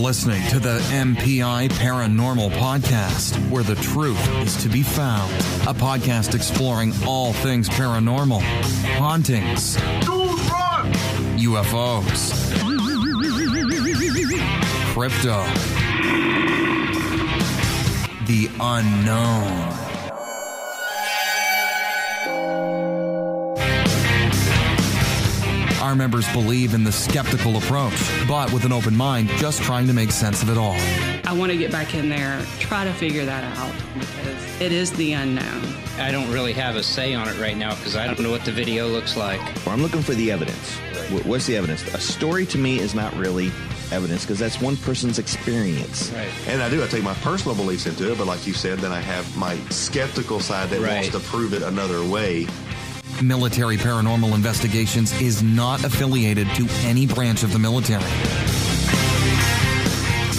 listening to the MPI Paranormal Podcast, where the truth is to be found. A podcast exploring all things paranormal, hauntings, UFOs, crypto, the unknown. Our members believe in the skeptical approach, but with an open mind, just trying to make sense of it all. I want to get back in there, try to figure that out because it is the unknown. I don't really have a say on it right now because I don't know what the video looks like. I'm looking for the evidence. What's the evidence? A story to me is not really evidence because that's one person's experience. Right. And I do. I take my personal beliefs into it, but like you said, then I have my skeptical side that wants to prove it another way. Military Paranormal Investigations is not affiliated to any branch of the military.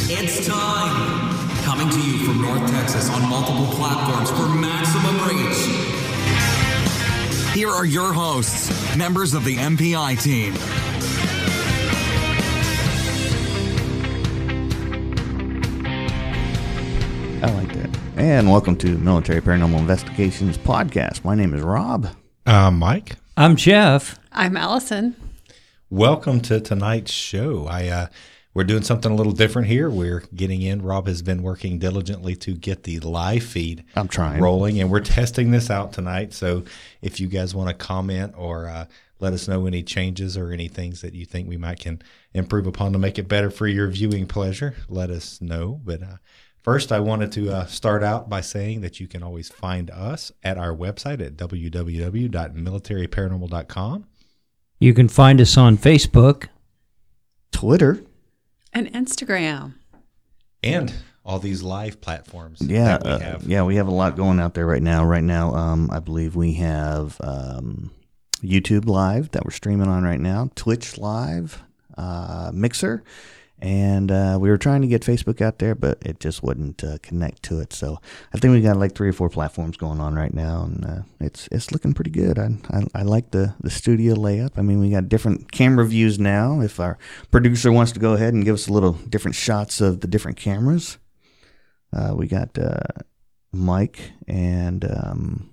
It's time! Coming to you from North Texas on multiple platforms for maximum reach. Here are your hosts, members of the MPI team. I like that. And welcome to Military Paranormal Investigations Podcast. My name is Rob. Uh, Mike, I'm Jeff. I'm Allison. welcome to tonight's show. I uh, we're doing something a little different here. We're getting in. Rob has been working diligently to get the live feed I'm trying. rolling, and we're testing this out tonight. So if you guys want to comment or uh, let us know any changes or any things that you think we might can improve upon to make it better for your viewing pleasure, let us know. But uh, first, I wanted to uh, start out by saying that you can always find us at our website at www.militaryparanormal.com. You can find us on Facebook. Twitter. And Instagram. and all these live platforms. Yeah, that we uh, have. yeah, we have a lot going out there right now. Right now, um, I believe we have um, YouTube Live that we're streaming on right now, Twitch Live, uh, Mixer, and uh, we were trying to get Facebook out there, but it just wouldn't uh, connect to it. So I think we got like three or four platforms going on right now, and uh, it's it's looking pretty good. I, I I like the the studio layup. I mean, we got different camera views now. If our producer wants to go ahead and give us a little different shots of the different cameras. Uh, we got uh, Mike and um,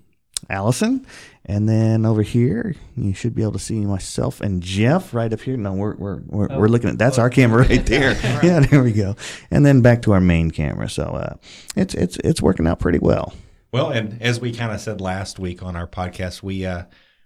Allison, and then over here you should be able to see myself and Jeff right up here. No, we're we're we're, we're looking at that's our camera right there. yeah, there we go. And then back to our main camera. So uh, it's it's it's working out pretty well. Well, and as we kind of said last week on our podcast, we uh,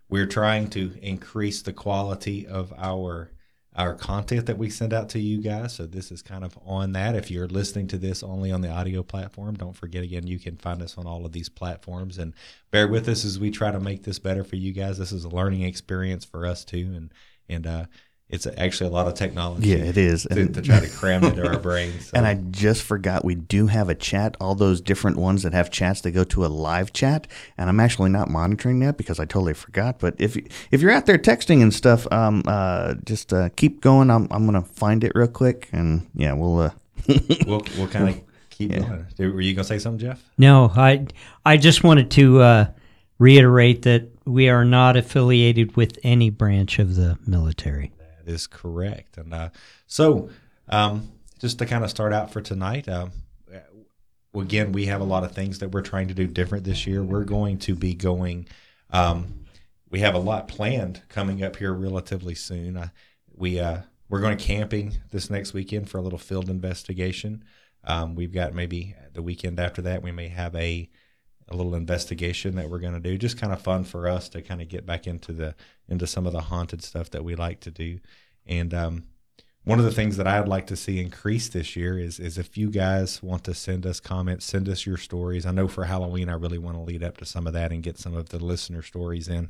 we're trying to increase the quality of our our content that we send out to you guys. So this is kind of on that. If you're listening to this only on the audio platform, don't forget again you can find us on all of these platforms and bear with us as we try to make this better for you guys. This is a learning experience for us too, and and uh, it's actually a lot of technology. Yeah, it is. to, And- to try to cram into our brains. So. And I just forgot we do have a chat. All those different ones that have chats, they go to a live chat, and I'm actually not monitoring that because I totally forgot. But if you- if you're out there texting and stuff, um, uh, just uh, keep going. I'm I'm gonna find it real quick, and yeah, we'll. Uh, we'll we'll kind of keep going. Were you gonna say something, Jeff? No, I I just wanted to uh, reiterate that we are not affiliated with any branch of the military. That is correct. And uh, so, um, just to kind of start out for tonight, um, again, we have a lot of things that we're trying to do different this year. We're going to be going. Um, we have a lot planned coming up here relatively soon. Uh, we uh, we're going camping this next weekend for a little field investigation. Um, we've got maybe the weekend after that we may have a a little investigation that we're going to do. Just kind of fun for us to kind of get back into the into some of the haunted stuff that we like to do. And um, one of the things that I'd like to see increase this year is is if you guys want to send us comments, send us your stories. I know for Halloween I really want to lead up to some of that and get some of the listener stories in.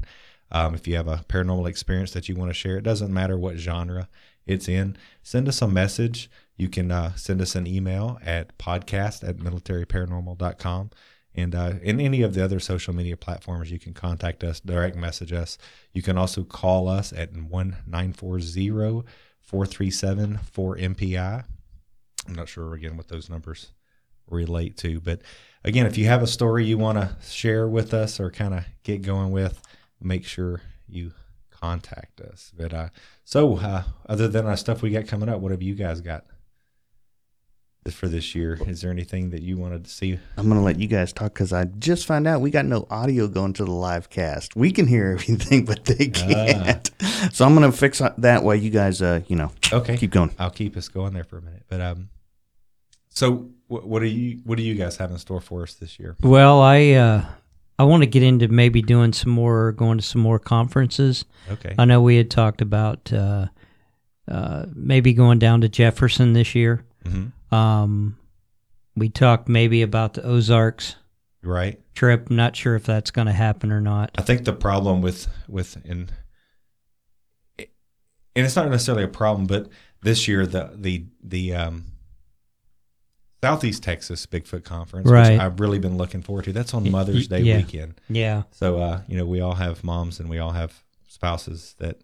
Um, if you have a paranormal experience that you want to share, it doesn't matter what genre it's in. Send us a message. You can uh, send us an email at podcast at militaryparanormal.com. And uh, in any of the other social media platforms, you can contact us, direct message us. You can also call us at 1940 437 4MPI. I'm not sure again what those numbers relate to, but again, if you have a story you want to share with us or kind of get going with, make sure you contact us. But uh, so uh, other than our stuff we got coming up, what have you guys got? For this year. Is there anything that you wanted to see? I'm gonna let you guys talk because I just found out we got no audio going to the live cast. We can hear everything, but they can't. So I'm gonna fix that while you guys, uh, you know, Okay, keep going. I'll keep us going there for a minute. But um, so what, what do you what do you guys have in store for us this year? Well, I uh, I want to get into maybe doing some more, going to some more conferences. Okay, I know we had talked about uh, uh, maybe going down to Jefferson this year. hmm Um, we talked maybe about the Ozarks right. trip. Not sure if that's going to happen or not. I think the problem with with and and it's not necessarily a problem, but this year the the the um, Southeast Texas Bigfoot Conference, Right. which I've really been looking forward to. That's on Mother's Day yeah. weekend. Yeah, So uh, you know, we all have moms and we all have spouses that,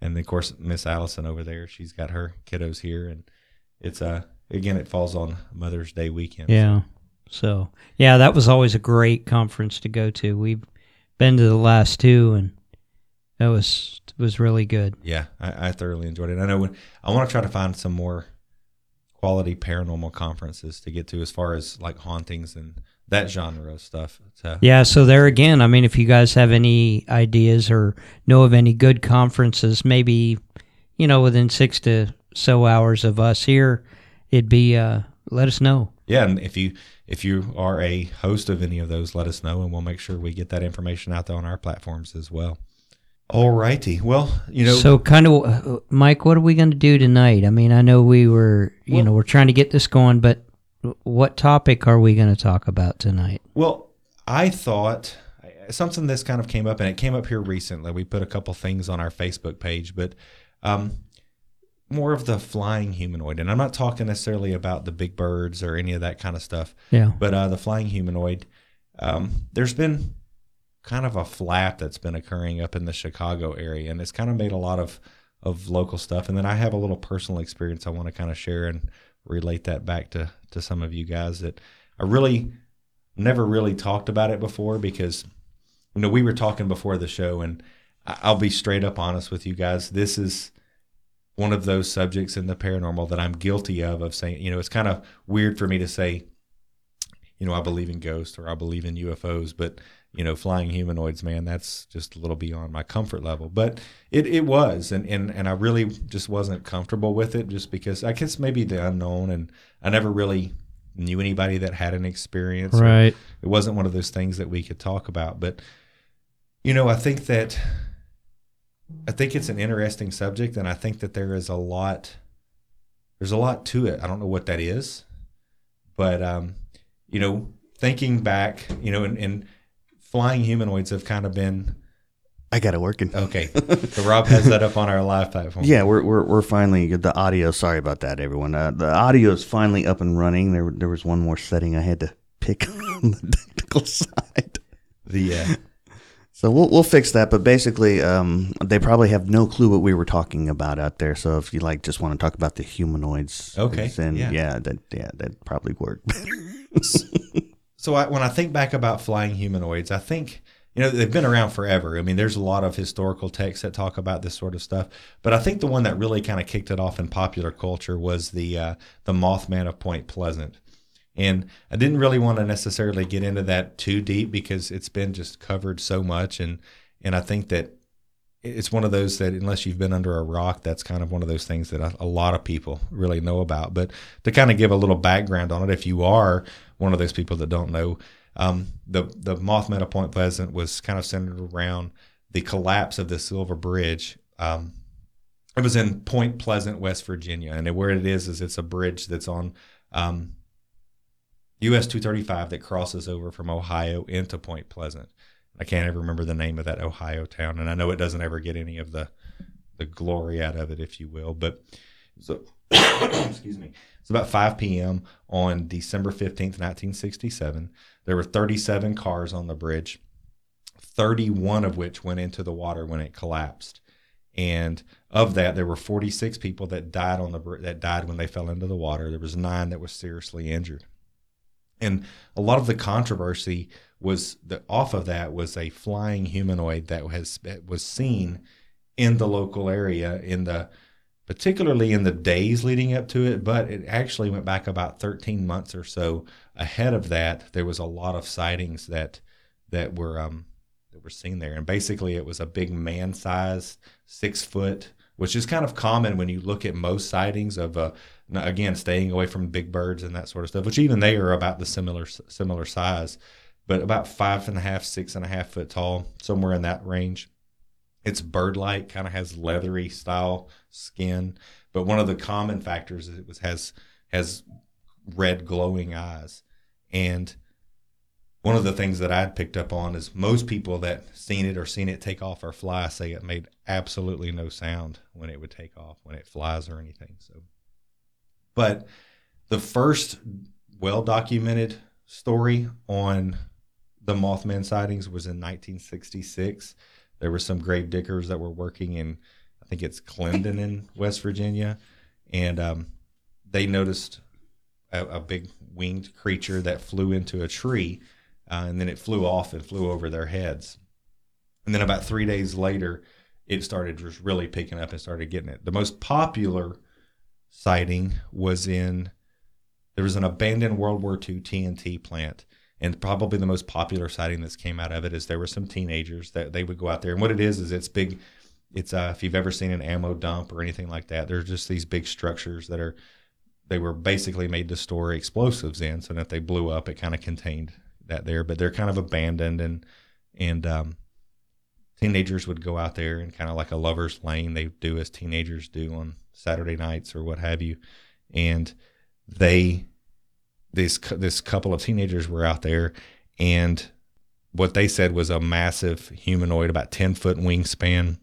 and of course Miss Allison over there, she's got her kiddos here, and it's uh again it falls on Mother's Day weekend. yeah. So yeah, that was always a great conference to go to. We've been to the last two, and that was was really good. Yeah, I, I thoroughly enjoyed it. I know when I want to try to find some more quality paranormal conferences to get to as far as like hauntings and that genre of stuff. So, Yeah, so there again, I mean, if you guys have any ideas or know of any good conferences, maybe you know within six to so hours of us here, it'd be uh, let us know. yeah, and if you if you are a host of any of those, let us know, and we'll make sure we get that information out there on our platforms as well. All righty. Well, you know, so kind of, uh, Mike, what are we going to do tonight? I mean, I know we were, you Well- know, we're trying to get this going, but what topic are we going to talk about tonight? Well, I thought something this kind of came up, and it came up here recently. We put a couple things on our Facebook page, but um, more of the flying humanoid. And I'm not talking necessarily about the big birds or any of that kind of stuff, Yeah, but uh, the flying humanoid. Um, there's been kind of a flap that's been occurring up in the Chicago area, and it's kind of made a lot of of local stuff. And then I have a little personal experience I want to kind of share and relate that back to to some of you guys that I really never really talked about it before because you know we were talking before the show, and I'll be straight up honest with you guys. This is one of those subjects in the paranormal that I'm guilty of of saying, you know, it's kind of weird for me to say, you know, I believe in ghosts or I believe in UFOs, but you know, flying humanoids, man, that's just a little beyond my comfort level. But it, it was, and, and and I really just wasn't comfortable with it, just because I guess maybe the unknown, and I never really knew anybody that had an experience. right. it wasn't one of those things that we could talk about. But you know, I think that I think it's an interesting subject, and I think that there is a lot. There's a lot to it. I don't know what that is, but um, you know, thinking back, you know, and, and flying humanoids have kind of been I got it working. okay. so Rob has that up on our live platform. Yeah, we're, we're we're finally the audio. Sorry about that, everyone. Uh, the audio is finally up and running. There there was one more setting I had to pick on the technical side. The uh, So we'll we'll fix that. But basically, um, they probably have no clue what we were talking about out there. So if you like, just want to talk about the humanoids, Okay, then yeah. yeah, that yeah that probably work. so I, when I think back about flying humanoids, I think you know they've been around forever. I mean, there's a lot of historical texts that talk about this sort of stuff, but I think the one that really kind of kicked it off in popular culture was the uh, the Mothman of Point Pleasant. And I didn't really want to necessarily get into that too deep because it's been just covered so much, and and I think that it's one of those that unless you've been under a rock, that's kind of one of those things that a, lot of people really know about. But to kind of give a little background on it, if you are one of those people that don't know, um, the the Mothman of Point Pleasant was kind of centered around the collapse of the Silver Bridge. Um, it was in Point Pleasant, West Virginia, and where it is is it's a bridge that's on um, US 235 that crosses over from Ohio into Point Pleasant. I can't ever remember the name of that Ohio town, and I know it doesn't ever get any of the the glory out of it, if you will. But so, excuse me. It's about 5 p.m. on December 15th, 1967. There were 37 cars on the bridge, 31 of which went into the water when it collapsed. And of that, there were 46 people that died on the that died when they fell into the water. There was nine that was seriously injured. And a lot of the controversy was the off of that was a flying humanoid that has was seen in the local area in the particularly in the days leading up to it, but it actually went back about 13 months or so ahead of that. There was a lot of sightings that that were um, that were seen there, and basically it was a big man-sized, six foot, which is kind of common when you look at most sightings of uh, n- again staying away from big birds and that sort of stuff, which even they are about the similar similar size, but about five and a half, six and a half foot tall, somewhere in that range. It's bird-like, kind of has leathery style skin, but one of the common factors is it was has has red glowing eyes, and one of the things that I'd picked up on is most people that seen it or seen it take off or fly say it made absolutely no sound when it would take off when it flies or anything. So, but the first well documented story on the Mothman sightings was in 1966. There were some grave diggers that were working in, I think it's Clendenin in West Virginia, and um, they noticed a, a big winged creature that flew into a tree uh, and then it flew off and flew over their heads. And then about three days later, it started just really picking up and started getting it. The most popular sighting was in there was an abandoned World War II TNT plant, and probably the most popular sighting that's came out of it is there were some teenagers that they would go out there, and what it is is it's big. It's uh, if you've ever seen an ammo dump or anything like that, there's just these big structures that are they were basically made to store explosives in, so that they blew up, it kind of contained that there. But they're kind of abandoned, and and um, teenagers would go out there and kind of like a lover's lane they do as teenagers do on Saturday nights or what have you, and they this this couple of teenagers were out there, and what they said was a massive humanoid, about ten foot wingspan.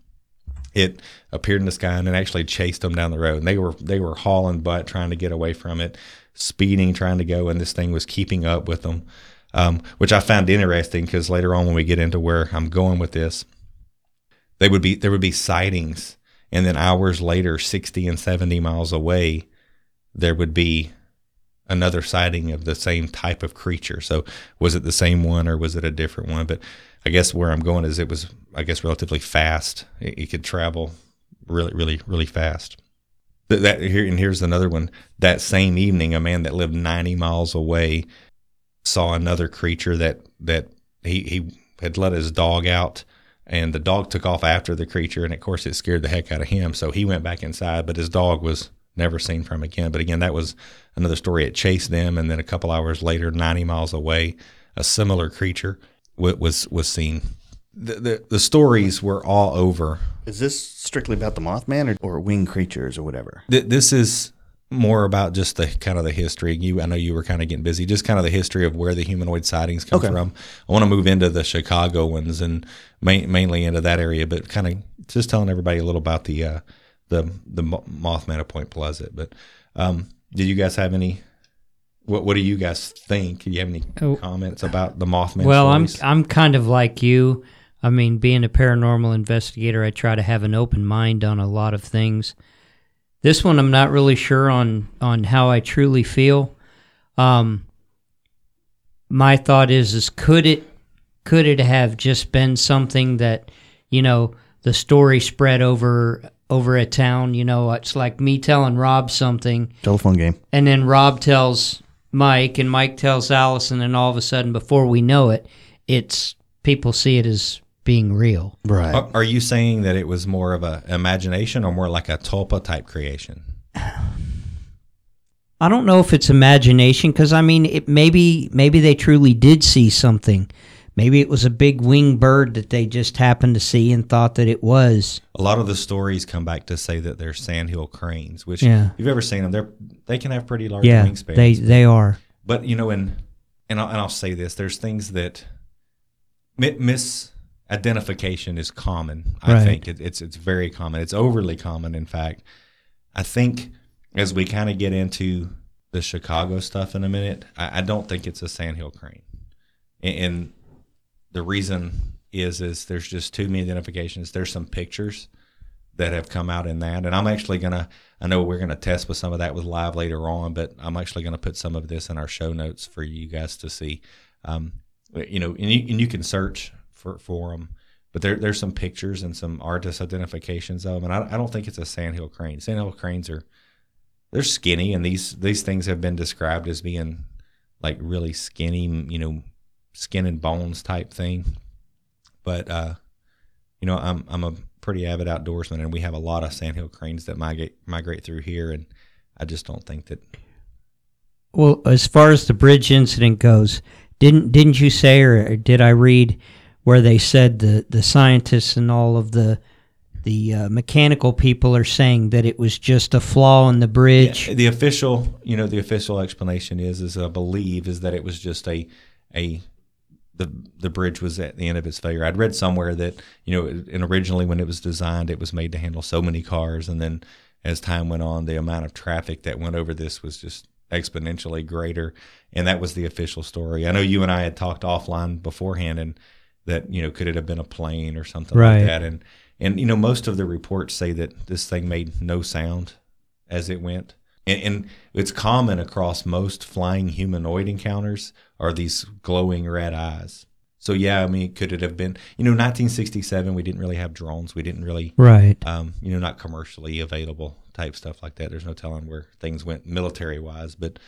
It appeared in the sky and it actually chased them down the road. And they were they were hauling butt trying to get away from it, speeding trying to go, and this thing was keeping up with them, um, which I found interesting because later on when we get into where I'm going with this, they would be there would be sightings, and then hours later, sixty and seventy miles away, there would be another sighting of the same type of creature. So was it the same one or was it a different one? But I guess where I'm going is it was I guess relatively fast. It, it could travel really really really fast. That, that here and here's another one. That same evening, a man that lived 90 miles away saw another creature that that he he had let his dog out and the dog took off after the creature and of course it scared the heck out of him. So he went back inside but his dog was never seen from again. But again that was another story. It chased them and then a couple hours later 90 miles away a similar creature wa- was was seen. The, the the stories were all over. Is this strictly about the Mothman or, or winged creatures or whatever? Th- this is more about just the kind of the history. You, I know you were kind of getting busy. Just kind of the history of where the humanoid sightings come Okay. from. I want to move into the Chicago ones and main, mainly into that area, but kind of just telling everybody a little about the uh, the the Mothman of Point Pleasant. But um, did you guys have any? What What do you guys think? Do you have any Oh. comments about the Mothman? Well, I'm? I'm kind of like you. I mean, being a paranormal investigator, I try to have an open mind on a lot of things. This one, I'm not really sure on on how I truly feel. Um, my thought is, is could it could it have just been something that you know the story spread over over a town? You know, it's like me telling Rob something, Telephone game. and then Rob tells Mike, and Mike tells Allison, and all of a sudden, before we know it, it's people see it as being real. Right. Are, are you saying that it was more of a imagination or more like a tulpa type creation? I don't know if it's imagination because I mean, it maybe maybe they truly did see something. Maybe it was a big winged bird that they just happened to see and thought that it was. A lot of the stories come back to say that they're sandhill cranes, which Yeah. if you've ever seen them, they're they can have pretty large Yeah, wingspans. they they are. but you know, and and I'll, and I'll say this: there's things that mi- misidentification is common. I Right. think it, it's it's very common. It's overly common, in fact. I think as we kind of get into the Chicago stuff in a minute, I, I don't think it's a sandhill crane, and, and the reason is is there's just too many identifications. There's some pictures that have come out in that, and I'm actually gonna. I know we're gonna test with some of that with live later on, but I'm actually gonna put some of this in our show notes for you guys to see. Um, you know, and you, and you can search for for them. but there there's some pictures and some artist identifications of them, and I, I don't think it's a sandhill crane. Sandhill cranes are they're skinny, and these these things have been described as being like really skinny, you know, skin and bones type thing. But uh, you know, I'm I'm a pretty avid outdoorsman, and we have a lot of sandhill cranes that migrate migrate through here, and I just don't think that. Well, as far as the bridge incident goes, didn't didn't you say, or did I read where they said the the scientists and all of the the uh, mechanical people are saying that it was just a flaw in the bridge? Yeah, the official, you know, the official explanation is, is I believe, is that it was just a a the the bridge was at the end of its failure. I'd read somewhere that you know, and originally when it was designed, it was made to handle so many cars, and then as time went on, the amount of traffic that went over this was just exponentially greater, and that was the official story. I know you and I had talked offline beforehand, and that you know, could it have been a plane or something Right. like that, and and you know, most of the reports say that this thing made no sound as it went. And, and it's common across most flying humanoid encounters are these glowing red eyes. So yeah, I mean, could it have been? You know, 1967, we didn't really have drones. We didn't really, Right. um, you know, not commercially available type stuff like that. There's no telling where things went military wise. But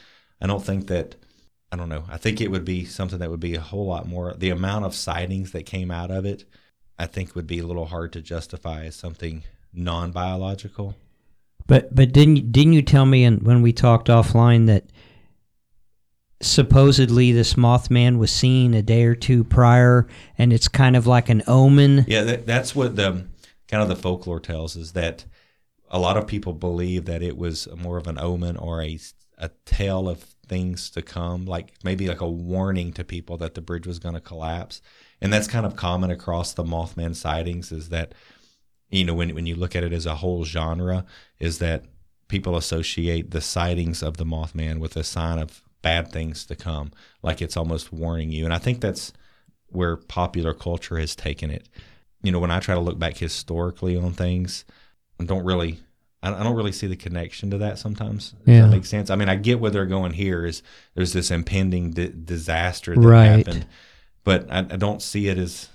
I don't think that. I don't know. I think it would be something that would be a whole lot more. The amount of sightings that came out of it, I think, would be a little hard to justify as something non-biological. But but didn't you- didn't you tell me in, when we talked offline that supposedly this Mothman was seen a day or two prior, and it's kind of like an omen? Yeah, that, that's what the kind of the folklore tells is that a lot of people believe that it was more of an omen or a a tale of things to come, like maybe like a warning to people that the bridge was going to collapse. And that's kind of common across the Mothman sightings is that you know when when you look at it as a whole genre is that people associate the sightings of the Mothman with a sign of bad things to come, like it's almost warning you. And I think that's where popular culture has taken it. You know, when I try to look back historically on things, I don't really, I I don't really see the connection to that sometimes. Does Yeah. that make sense? I mean, I get where they're going here. Is there's this impending di- disaster that Right. happened, but I, I don't see it as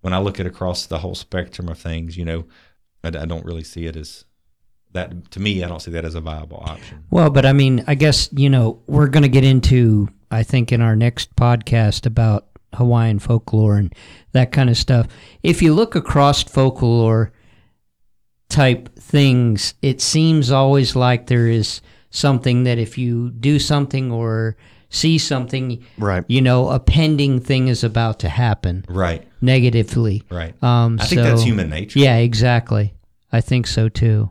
when I look at across the whole spectrum of things. You know, I, I don't really see it as that. To me, I don't see that as a viable option. Well, but I mean, I guess, you know, we're going to get into, I think, in our next podcast about Hawaiian folklore and that kind of stuff. If you look across folklore type things, it seems always like there is something that if you do something or see something, Right. you know, a pending thing is about to happen Right. negatively. Right. Um, I think so- that's human nature. Yeah, exactly. I think so too.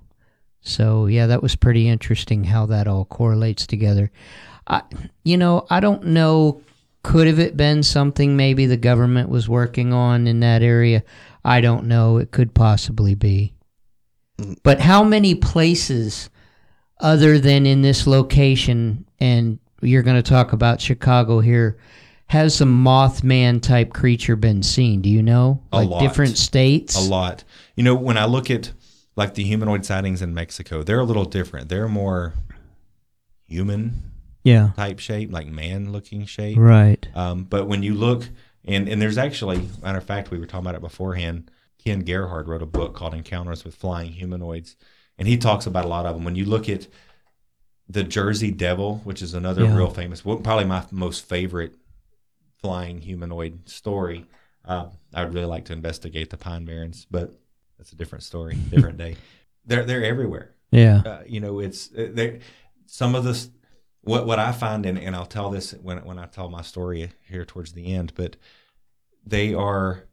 So yeah, that was pretty interesting how that all correlates together. I, you know, I don't know. Could have it been something maybe the government was working on in that area? I don't know. It could possibly be. But how many places other than in this location, and you're going to talk about Chicago here, has some Mothman type creature been seen? Do you know? A like lot. different states? a lot. You know, when I look at like the humanoid sightings in Mexico, they're a little different. They're more human Yeah. type shape, like man looking shape. Right. Um, but when you look, and and there's actually, matter of fact, we were talking about it beforehand. Ken Gerhard wrote a book called Encounters with Flying Humanoids, and he talks about a lot of them. When you look at the Jersey Devil, which is another Yeah. real famous, well, probably my most favorite flying humanoid story. Uh, I would really like to investigate the Pine Barrens, but that's a different story, different day. They're they're everywhere Yeah. uh, you know, it's uh, they some of this. What what I find, and, and I'll tell this when when I tell my story here towards the end, but they are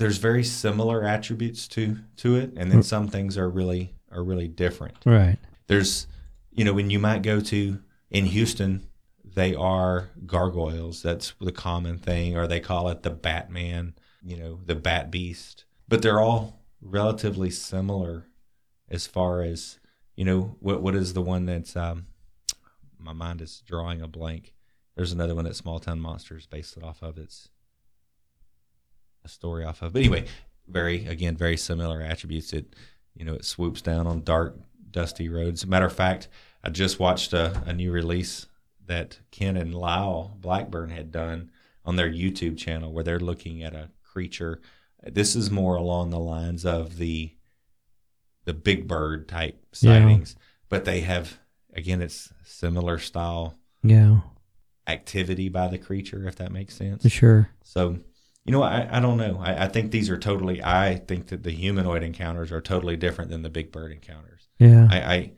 there's very similar attributes to to it, and then some things are really are really different. Right. There's you know when you might go to in Houston, they are gargoyles. That's the common thing, or they call it the Batman. You know, the Bat Beast. But they're all relatively similar as far as you know what what is the one that's um my mind is drawing a blank there's another one that small town monsters based it off of it's a story off of but anyway very again very similar attributes it you know it swoops down on dark dusty roads matter of fact i just watched a, a new release that ken and lyle blackburn had done on their youtube channel where they're looking at a creature This is more along the lines of the the big bird type Yeah. sightings, but they have again it's similar style Yeah, activity by the creature, if that makes sense. sure. So, you know, I, I don't know. I, I think these are totally. I think that the humanoid encounters are totally different than the big bird encounters. Yeah, I, I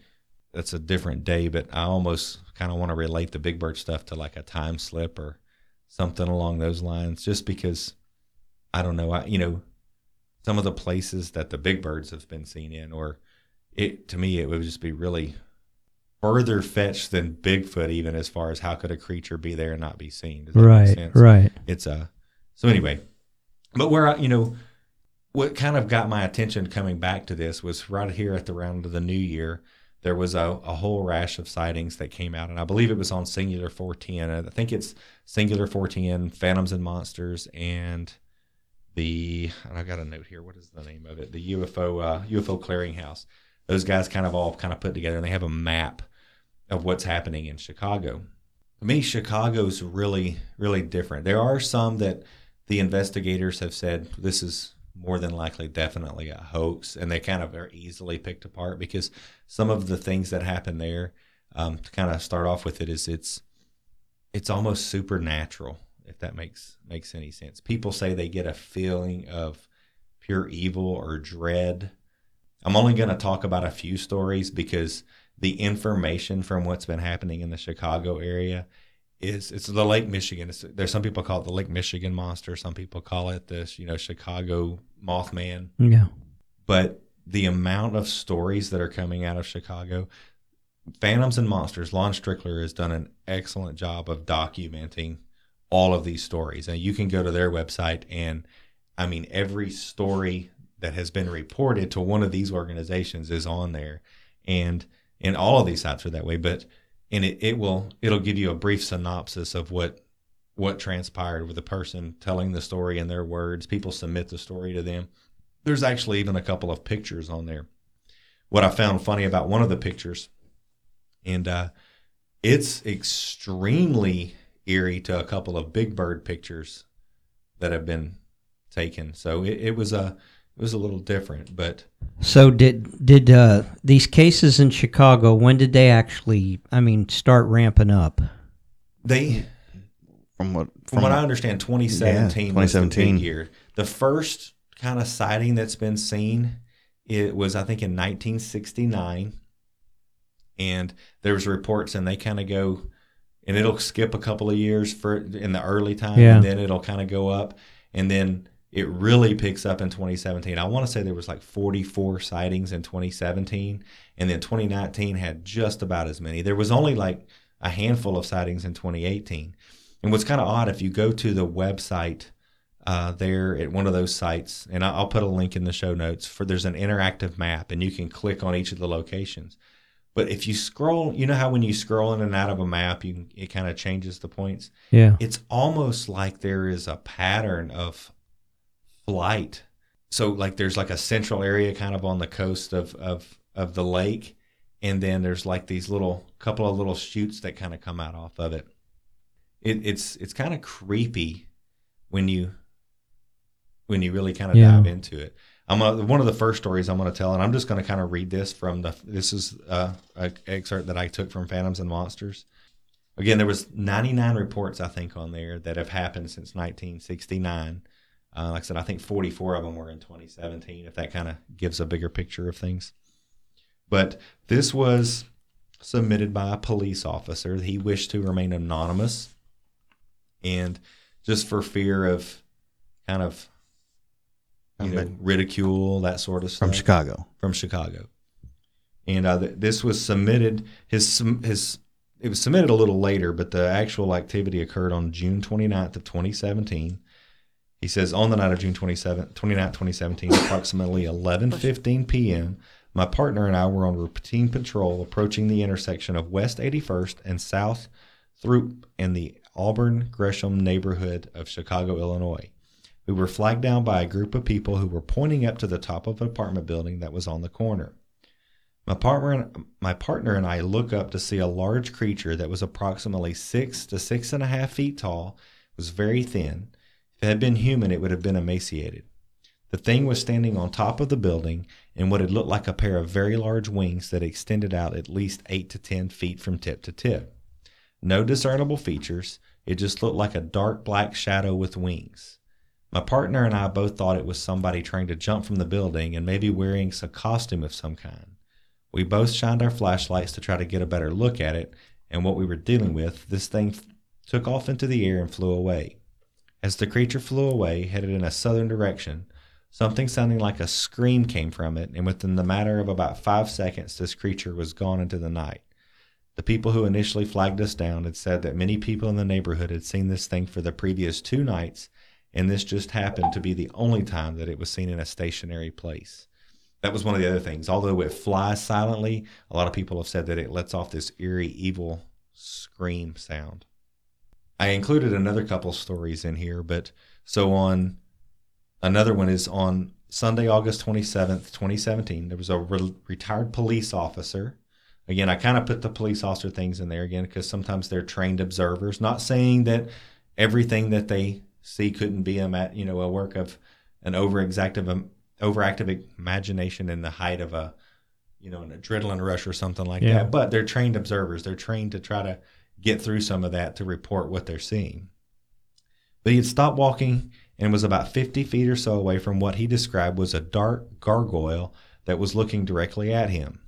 that's a different day, but I almost kind of want to relate the big bird stuff to like a time slip or something along those lines, just because I don't know. I you know some of the places that the big birds have been seen in, or it to me it would just be really further fetched than Bigfoot, even as far as how could a creature be there and not be seen? Does that make right, sense? right. it's uh so anyway but where I, you know what kind of got my attention coming back to this was right here at the round of the new year there was a, a whole rash of sightings that came out and i believe it was on Singular Fortean i think it's Singular Fortean phantoms and monsters and the and i got a note here what is the name of it? The ufo uh, ufo clearinghouse. Those guys kind of all kind of put together and they have a map of what's happening in chicago. To me, Chicago's really, really different. There are some that the investigators have said this is more than likely definitely a hoax, and they kind of are easily picked apart because some of the things that happen there, um, to kind of start off with it, is it's it's almost supernatural, if that makes makes any sense. People say they get a feeling of pure evil or dread. I'm only going to talk about a few stories because the information from what's been happening in the Chicago area is it's the Lake Michigan. It's, there's some people call it the Lake Michigan monster. Some people call it this, you know, Chicago Mothman. Yeah, But the amount of stories that are coming out of Chicago, Phantoms and Monsters, Lon Strickler has done an excellent job of documenting all of these stories. And you can go to their website and I mean every story that has been reported to one of these organizations is on there. And and all of these sites are that way, but and it, it will it'll give you a brief synopsis of what what transpired with the person telling the story in their words. People submit the story to them. There's actually even a couple of pictures on there. What I found funny about one of the pictures, and uh, it's extremely eerie to a couple of big bird pictures that have been taken. So it, it was a was a little different, but So did did uh, these cases in Chicago? When did they actually? I mean, start ramping up? they From what? From, what I understand, 2017 Yeah, was the big year. The first kind of sighting that's been seen, it was I think in 1969, and there was reports, and they kind of go, and it'll skip a couple of years for in the early time, Yeah. and then it'll kind of go up, and then it really picks up in 2017. I want to say there was like 44 sightings in 2017, and then 2019 had just about as many. There was only like a handful of sightings in 2018. And what's kind of odd, if you go to the website uh, there at one of those sites, and I'll put a link in the show notes for there's an interactive map, and you can click on each of the locations. But if you scroll, you know how when you scroll in and out of a map, you can, it kind of changes the points. Yeah. It's almost like there is a pattern of flight. So like there's like a central area kind of on the coast of of of the lake, and then there's like these little couple of little shoots that kind of come out off of it. It it's it's kind of creepy when you when you really kind of Yeah. dive into it. I'm gonna, one of the first stories I'm going to tell, and I'm just going to kind of read this from the. This is uh, an excerpt that I took from Phantoms and Monsters. Again, there was 99 reports I think on there that have happened since 1969. Uh, like I said, I think 44 of them were in 2017. If that kind of gives a bigger picture of things, but this was submitted by a police officer. He wished to remain anonymous, and just for fear of kind of you know ridicule that sort of stuff From Chicago. from Chicago. And uh, th- this was submitted. His his it was submitted a little later, but the actual activity occurred on June 29th of 2017. He says on the night of June 27, 29th, 2017, approximately 11:15 p.m., my partner and I were on routine patrol approaching the intersection of West 81st and South Throop in the Auburn Gresham neighborhood of Chicago, Illinois. We were flagged down by a group of people who were pointing up to the top of an apartment building that was on the corner. My partner, my partner and I look up to see a large creature that was approximately six to six and a half feet tall, was very thin. It had been human, it would have been emaciated. The thing was standing on top of the building in what had looked like a pair of very large wings that extended out at least 8 to 10 feet from tip to tip. No discernible features, it just looked like a dark black shadow with wings. My partner and I both thought it was somebody trying to jump from the building and maybe wearing a costume of some kind. We both shined our flashlights to try to get a better look at it and what we were dealing with. This thing took off into the air and flew away. As the creature flew away, headed in a southern direction, something sounding like a scream came from it, and within the matter of about five seconds, this creature was gone into the night. The people who initially flagged us down had said that many people in the neighborhood had seen this thing for the previous two nights, and this just happened to be the only time that it was seen in a stationary place. That was one of the other things. Although it flies silently, a lot of people have said that it lets off this eerie, evil scream sound. I included another couple stories in here, but so on another one is on Sunday, August 27th, 2017. There was a re- retired police officer. Again, I kind of put the police officer things in there again because sometimes they're trained observers. Not saying that everything that they see couldn't be a you know a work of an overactive um, overactive imagination in the height of a you know an adrenaline rush or something like Yeah. that. But they're trained observers. They're trained to try to get through some of that to report what they're seeing. But he had stopped walking and was about 50 feet or so away from what he described was a dark gargoyle that was looking directly at him.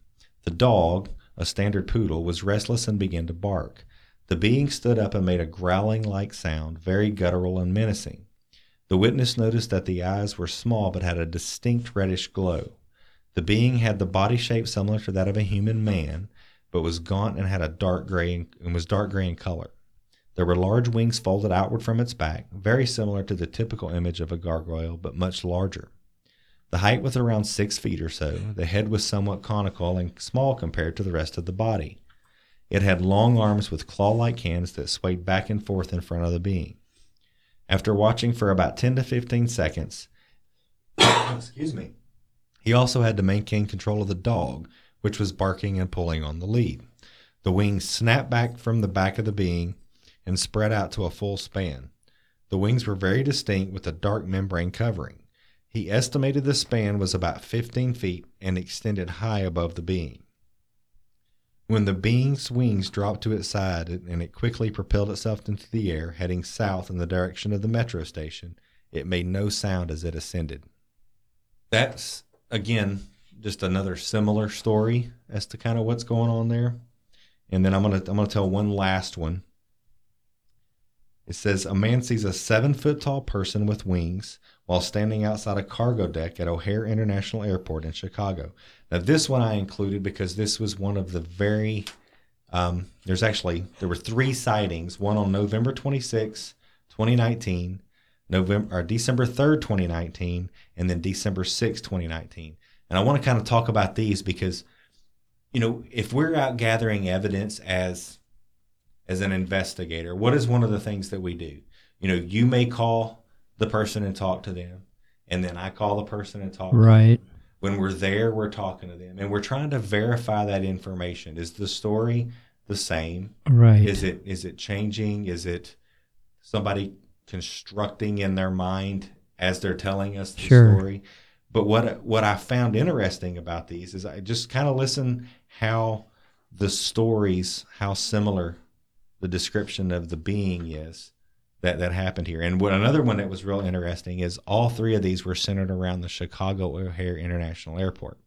The dog, a standard poodle, was restless and began to bark. The being stood up and made a growling like sound, very guttural and menacing. The witness noticed that the eyes were small but had a distinct reddish glow. The being had the body shape similar to that of a human man, but was gaunt and had a dark gray and was dark gray in color. There were large wings folded outward from its back, very similar to the typical image of a gargoyle, but much larger. The height was around six feet or so. The head was somewhat conical and small compared to the rest of the body. It had long arms with claw like hands that swayed back and forth in front of the being. After watching for about 10 to 15 seconds, excuse me, he also had to maintain control of the dog, which was barking and pulling on the lead. The wings snapped back from the back of the being and spread out to a full span. The wings were very distinct with a dark membrane covering. He estimated the span was about 15 feet and extended high above the being. When the being's wings dropped to its side and it quickly propelled itself into the air, heading south in the direction of the metro station, it made no sound as it ascended. That's, again, just another similar story as to kind of what's going on there. And then I'm gonna I'm gonna tell one last one. It says a man sees a seven foot tall person with wings while standing outside a cargo deck at O'Hare International Airport in Chicago. Now this one I included because this was one of the very um, there's actually there were three sightings, one on November 26, 2019, November or December 3rd, 2019, and then December 6, 2019. And I want to kind of talk about these because you know, if we're out gathering evidence as as an investigator, what is one of the things that we do? You know, you may call the person and talk to them, and then I call the person and talk. To them. Right. When we're there, we're talking to them, and we're trying to verify that information. Is the story the same? Right. Is it is it changing? Is it somebody constructing in their mind as they're telling us the Sure. story? But what what I found interesting about these is I just kind of listen how the stories, how similar the description of the being is that that happened here. And what another one that was real interesting is all three of these were centered around the Chicago O'Hare International Airport.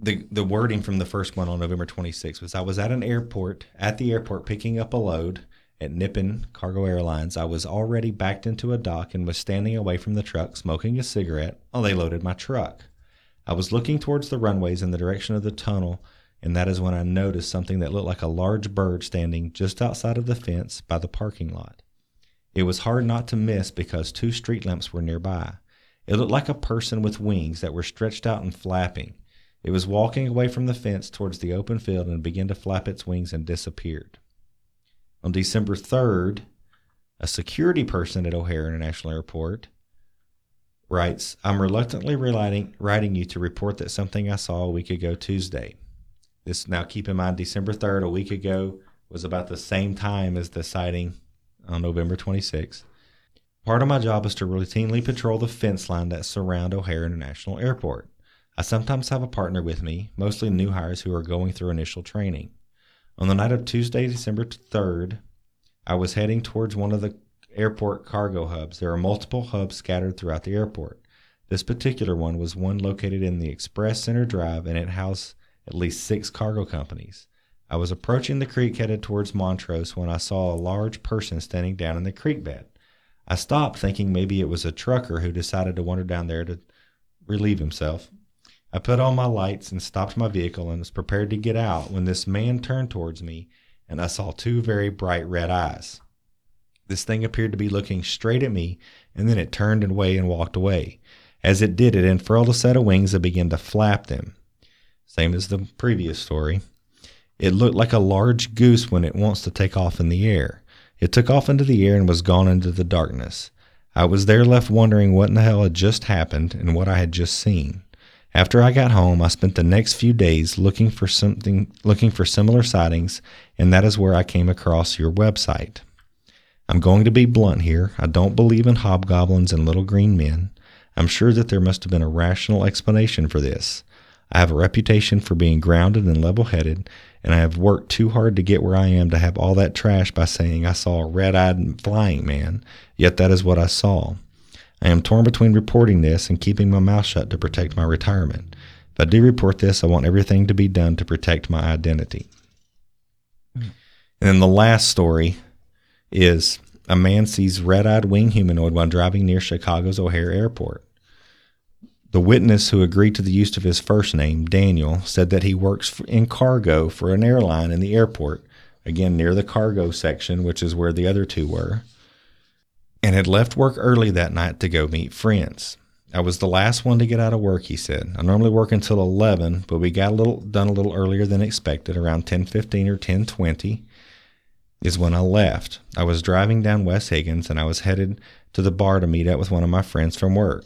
The the wording from the first one on November 26th was I was at an airport at the airport picking up a load at Nippon Cargo Airlines. I was already backed into a dock and was standing away from the truck smoking a cigarette while they loaded my truck. I was looking towards the runways in the direction of the tunnel, and that is when I noticed something that looked like a large bird standing just outside of the fence by the parking lot. It was hard not to miss because two street lamps were nearby. It looked like a person with wings that were stretched out and flapping. It was walking away from the fence towards the open field and began to flap its wings and disappeared. On December 3rd, a security person at O'Hare International Airport writes, I'm reluctantly writing, writing you to report that something I saw a week ago Tuesday. This now keep in mind December 3rd, a week ago, was about the same time as the sighting on November 26th. Part of my job is to routinely patrol the fence line that surround O'Hare International Airport. I sometimes have a partner with me, mostly new hires who are going through initial training. On the night of Tuesday, December 3rd, I was heading towards one of the airport cargo hubs. There are multiple hubs scattered throughout the airport. This particular one was one located in the Express Center Drive and it housed at least six cargo companies. I was approaching the creek headed towards Montrose when I saw a large person standing down in the creek bed. I stopped thinking maybe it was a trucker who decided to wander down there to relieve himself. I put on my lights and stopped my vehicle and was prepared to get out when this man turned towards me and I saw two very bright red eyes. This thing appeared to be looking straight at me and then it turned away and walked away. As it did, it unfurled a set of wings and began to flap them. Same as the previous story. It looked like a large goose when it wants to take off in the air. It took off into the air and was gone into the darkness. I was there left wondering what in the hell had just happened and what I had just seen. After I got home, I spent the next few days looking for something looking for similar sightings, and that is where I came across your website. I'm going to be blunt here. I don't believe in hobgoblins and little green men. I'm sure that there must have been a rational explanation for this. I have a reputation for being grounded and level headed, and I have worked too hard to get where I am to have all that trash by saying I saw a red eyed flying man, yet that is what I saw. I am torn between reporting this and keeping my mouth shut to protect my retirement. If I do report this, I want everything to be done to protect my identity. And then the last story is a man sees red eyed winged humanoid while driving near Chicago's O'Hare Airport. The witness who agreed to the use of his first name, Daniel, said that he works in cargo for an airline in the airport, again near the cargo section, which is where the other two were, and had left work early that night to go meet friends. I was the last one to get out of work, he said. I normally work until 11, but we got a little done a little earlier than expected, around 10:15 or 10:20 is when I left. I was driving down West Higgins and I was headed to the bar to meet up with one of my friends from work.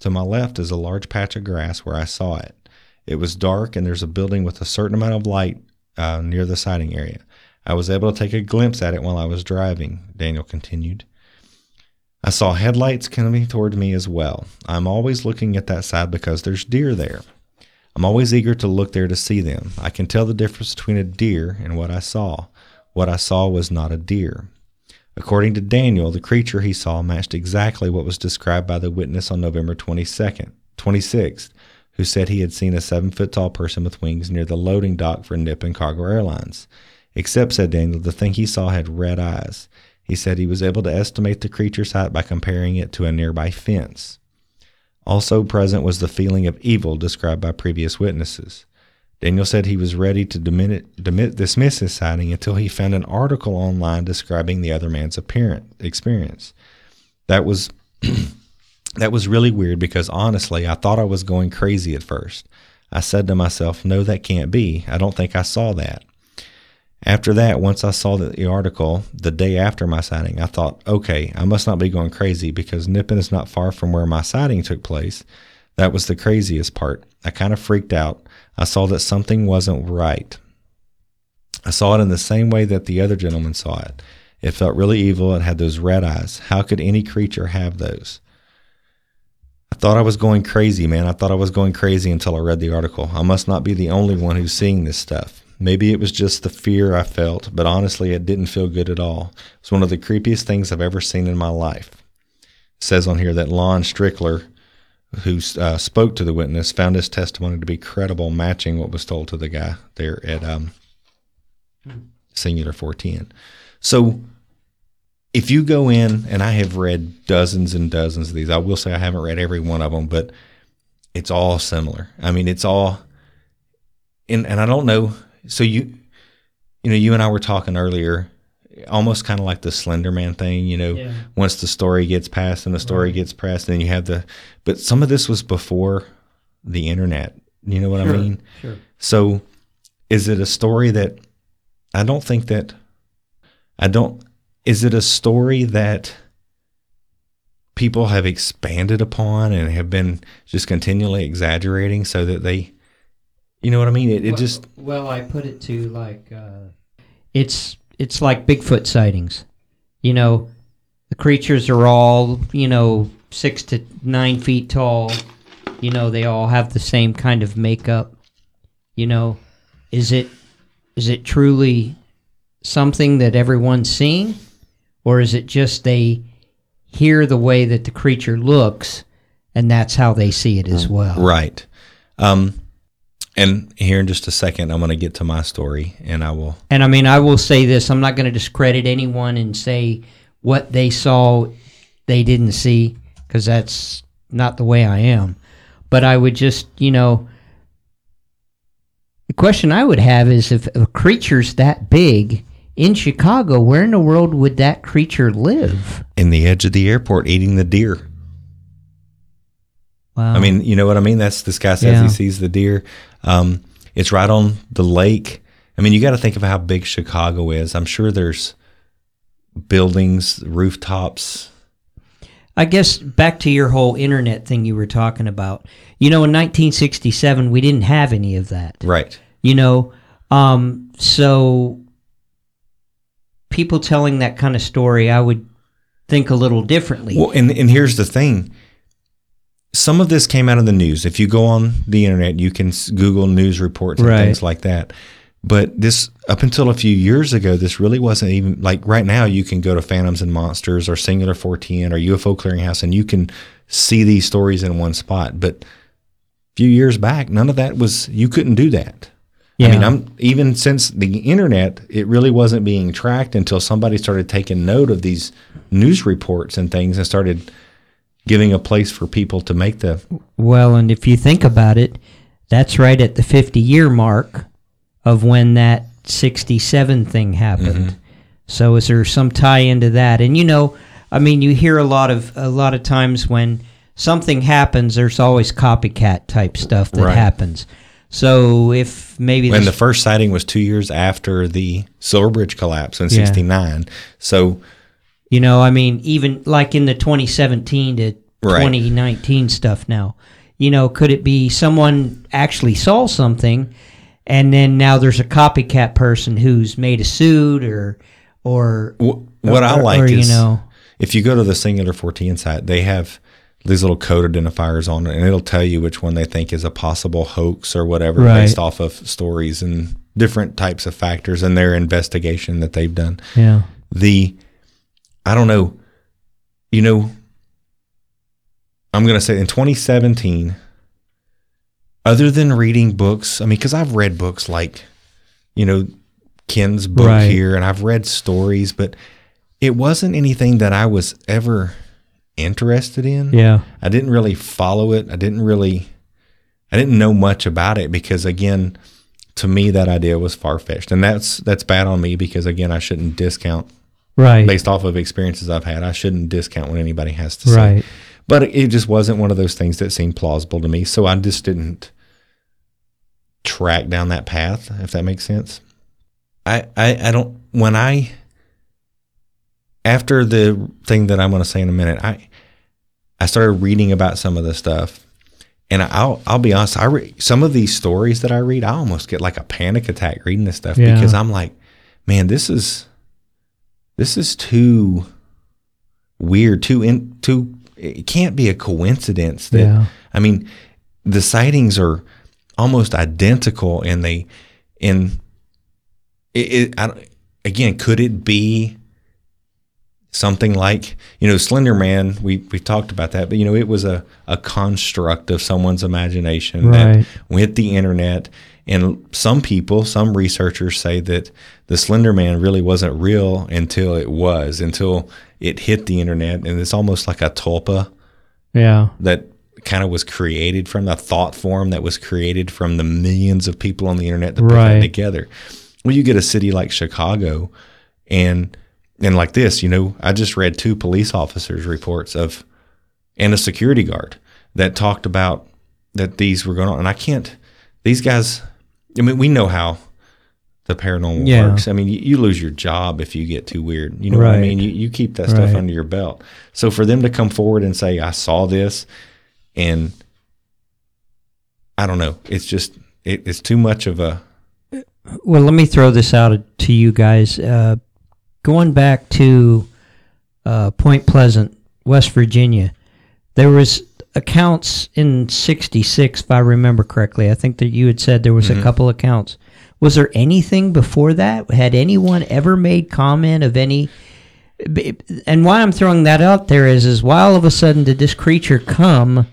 To my left is a large patch of grass where I saw it. It was dark and there's a building with a certain amount of light uh, near the sighting area. I was able to take a glimpse at it while I was driving, Daniel continued. I saw headlights coming toward me as well. I'm always looking at that side because there's deer there. I'm always eager to look there to see them. I can tell the difference between a deer and what I saw. What I saw was not a deer. According to Daniel, the creature he saw matched exactly what was described by the witness on November 22nd, 26th, who said he had seen a seven foot tall person with wings near the loading dock for Nippon Cargo Airlines. Except, said Daniel, the thing he saw had red eyes. He said he was able to estimate the creature's height by comparing it to a nearby fence. Also present was the feeling of evil described by previous witnesses. Daniel said he was ready to dismiss his sighting until he found an article online describing the other man's appearance experience. That was that was really weird because honestly, I thought I was going crazy at first. I said to myself, "No, that can't be. I don't think I saw that." After that, once I saw the, article the day after my sighting, I thought, "Okay, I must not be going crazy because Nippon is not far from where my sighting took place." That was the craziest part. I kind of freaked out. I saw that something wasn't right. I saw it in the same way that the other gentleman saw it. It felt really evil. It had those red eyes. How could any creature have those? I thought I was going crazy, man. I thought I was going crazy until I read the article. I must not be the only one who's seeing this stuff. Maybe it was just the fear I felt, but honestly, it didn't feel good at all. It's one of the creepiest things I've ever seen in my life. It says on here that Lon Strickler who uh, spoke to the witness found his testimony to be credible, matching what was told to the guy there at um, Singular Fortean. So, if you go in, and I have read dozens and dozens of these, I will say I haven't read every one of them, but it's all similar. I mean, it's all, and and I don't know. So you, you know, you and I were talking earlier almost kind of like the Slender Man thing, you know, yeah. once the story gets passed and the story right. gets passed, then you have the, but some of this was before the internet. You know what sure, I mean? Sure. So is it a story that I don't think that, I don't, is it a story that people have expanded upon and have been just continually exaggerating so that they, you know what I mean? It, it well, just. Well, I put it to like, uh, it's it's like Bigfoot sightings. You know, the creatures are all you know six to nine feet tall. You know, they all have the same kind of makeup. You know, is it is it truly something that everyone's seeing, or is it just they hear the way that the creature looks, and that's how they see it as well? Right. Um, and here in just a second, I'm going to get to my story, and I will. And I mean, I will say this: I'm not going to discredit anyone and say what they saw they didn't see, because that's not the way I am. But I would just, you know, the question I would have is if a creature's that big in Chicago, where in the world would that creature live? In the edge of the airport, eating the deer. Wow. I mean, you know what I mean? That's this guy says Yeah. he sees the deer. Um, it's right on the lake. I mean, you got to think of how big Chicago is. I'm sure there's buildings, rooftops. I guess back to your whole internet thing you were talking about. You know, in 1967, we didn't have any of that. Right. you know um so people telling that kind of story i would think a little differently Well, and and here's the thing. Some of this came out of the news. If you go on the internet, you can Google news reports and Right. things like that. But this, up until a few years ago, this really wasn't even like right now. You can go to Phantoms and Monsters or Singular Fortean or UFO Clearinghouse, and you can see these stories in one spot. But a few years back, none of that was. You couldn't do that. I mean, I'm even since the internet, it really wasn't being tracked until somebody started taking note of these news reports and things and started giving a place for people to make the well and if you think about it that's right at the 50 year mark of when that 67 thing happened mm-hmm. so is there some tie into that and you know i mean you hear a lot of a lot of times when something happens there's always copycat type stuff that Right. happens so if maybe when the first sighting was two years after the Silver Bridge collapse in Yeah. '69. So You know, I mean, even like in the 2017 to Right. 2019 stuff now, you know, could it be someone actually saw something and then now there's a copycat person who's made a suit or, or, wh- what I like or, you is know, if you go to the Singular Fortean site, they have these little code identifiers on it, and it'll tell you which one they think is a possible hoax or whatever Right. based off of stories and different types of factors in their investigation that they've done. yeah. the I don't know, you know, I'm going to say in 2017, other than reading books, I mean, because I've read books like, you know, Ken's book Right. here, and I've read stories, but it wasn't anything that I was ever interested in. Yeah. I didn't really follow it. I didn't really, I didn't know much about it because again, to me that idea was far fetched, and that's that's bad on me because again, I shouldn't discount Right. based off of experiences I've had. I shouldn't discount what anybody has to say. Right. But it just wasn't one of those things that seemed plausible to me, so I just didn't track down that path. If that makes sense. I I, I don't when I after the thing that I'm going to say in a minute, I I started reading about some of the stuff, and I'll I'll be honest. I re- some of these stories that I read, I almost get like a panic attack reading this stuff Yeah. because I'm like, man, this is this is too weird, too in too. It can't be a coincidence that Yeah. I mean, the sightings are almost identical, and they in it. it again, could it be something like you know Slender Man? We we talked about that, but you know it was a a construct of someone's imagination Right. that went the internet. And some people, some researchers say that the Slender Man really wasn't real until it was, until it hit the internet, and it's almost like a tulpa Yeah. that kind of was created from the thought form that was created from the millions of people on the internet that put Right. that together. Well, you get a city like Chicago, and and like this, you know, I just read two police officers' reports of and a security guard that talked about that these were going on, and I can't. These guys, I mean, we know how the paranormal Yeah. works. I mean, you, you lose your job if you get too weird. You know what I mean? You you keep that stuff Right. under your belt. So for them to come forward and say, "I saw this," and I don't know, it's just it, it's too much of a Well, let me throw this out to you guys. Uh, going back to uh, Point Pleasant, West Virginia. There was accounts in '66, if I remember correctly. I think that you had said there was a mm-hmm. couple accounts. Was there anything before that? Had anyone ever made comment of any? And why I'm throwing that out there is, is why all of a sudden did this creature come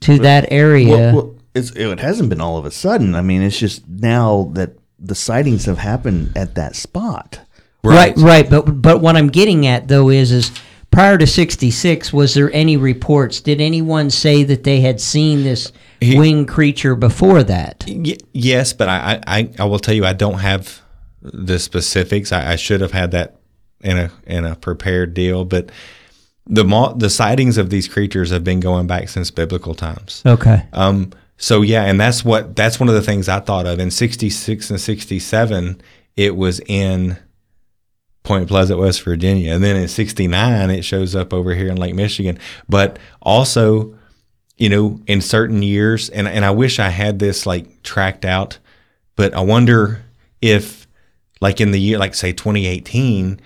to that area? Well, well, it's, it hasn't been all of a sudden. I mean, it's just now that the sightings have happened at that spot. Right, right. But but what I'm getting at though is is prior to '66, was there any reports? Did anyone say that they had seen this He- winged creature before that? Y- yes, but I, I, I- will tell you, I don't have the specifics. I, I should have had that in a in a prepared deal. But the the sightings of these creatures have been going back since biblical times. Okay. Um, so yeah, and that's what that's one of the things I thought of in '66 and '67. It was in Point Pleasant, West Virginia, and then in '69 it shows up over here in Lake Michigan. But also, you know, in certain years, and and I wish I had this like tracked out, but I wonder if, like in the year, like say 2018.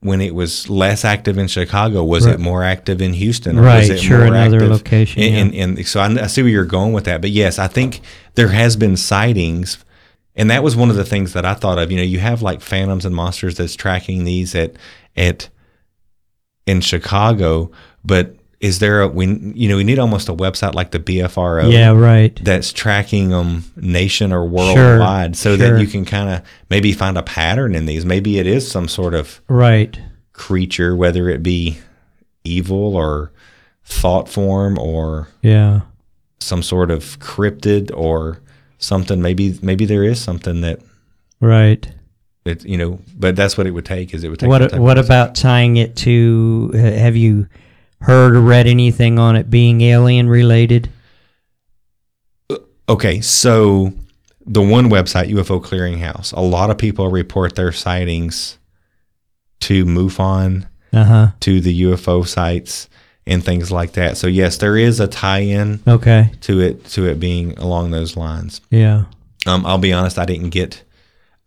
When it was less active in Chicago, was Right. it more active in Houston? Or Right, was it sure, another location, in- yeah. and so I, I see where you're going with that. But yes, I think there has been sightings, and that was one of the things that I thought of. You know, you have like Phantoms and Monsters that's tracking these at at in Chicago, but is there a we you know we need almost a website like the BFRO Yeah. Right. that's tracking them nation or worldwide so sure. that you can kind of maybe find a pattern in these. Maybe it is some sort of Right. creature, whether it be evil or thought form or Yeah. some sort of cryptid or something. Maybe maybe there is something that Right. it you know, but that's what it would take. Is it would take. What What about tying it to? uh, Have you heard or read anything on it being alien related? Okay, so the one website UFO Clearinghouse, a lot of people report their sightings to MUFON, Uh huh. to the UFO sites, and things like that. So yes, there is a tie-in Okay. to it to it being along those lines. Yeah. Um, I'll be honest, I didn't get.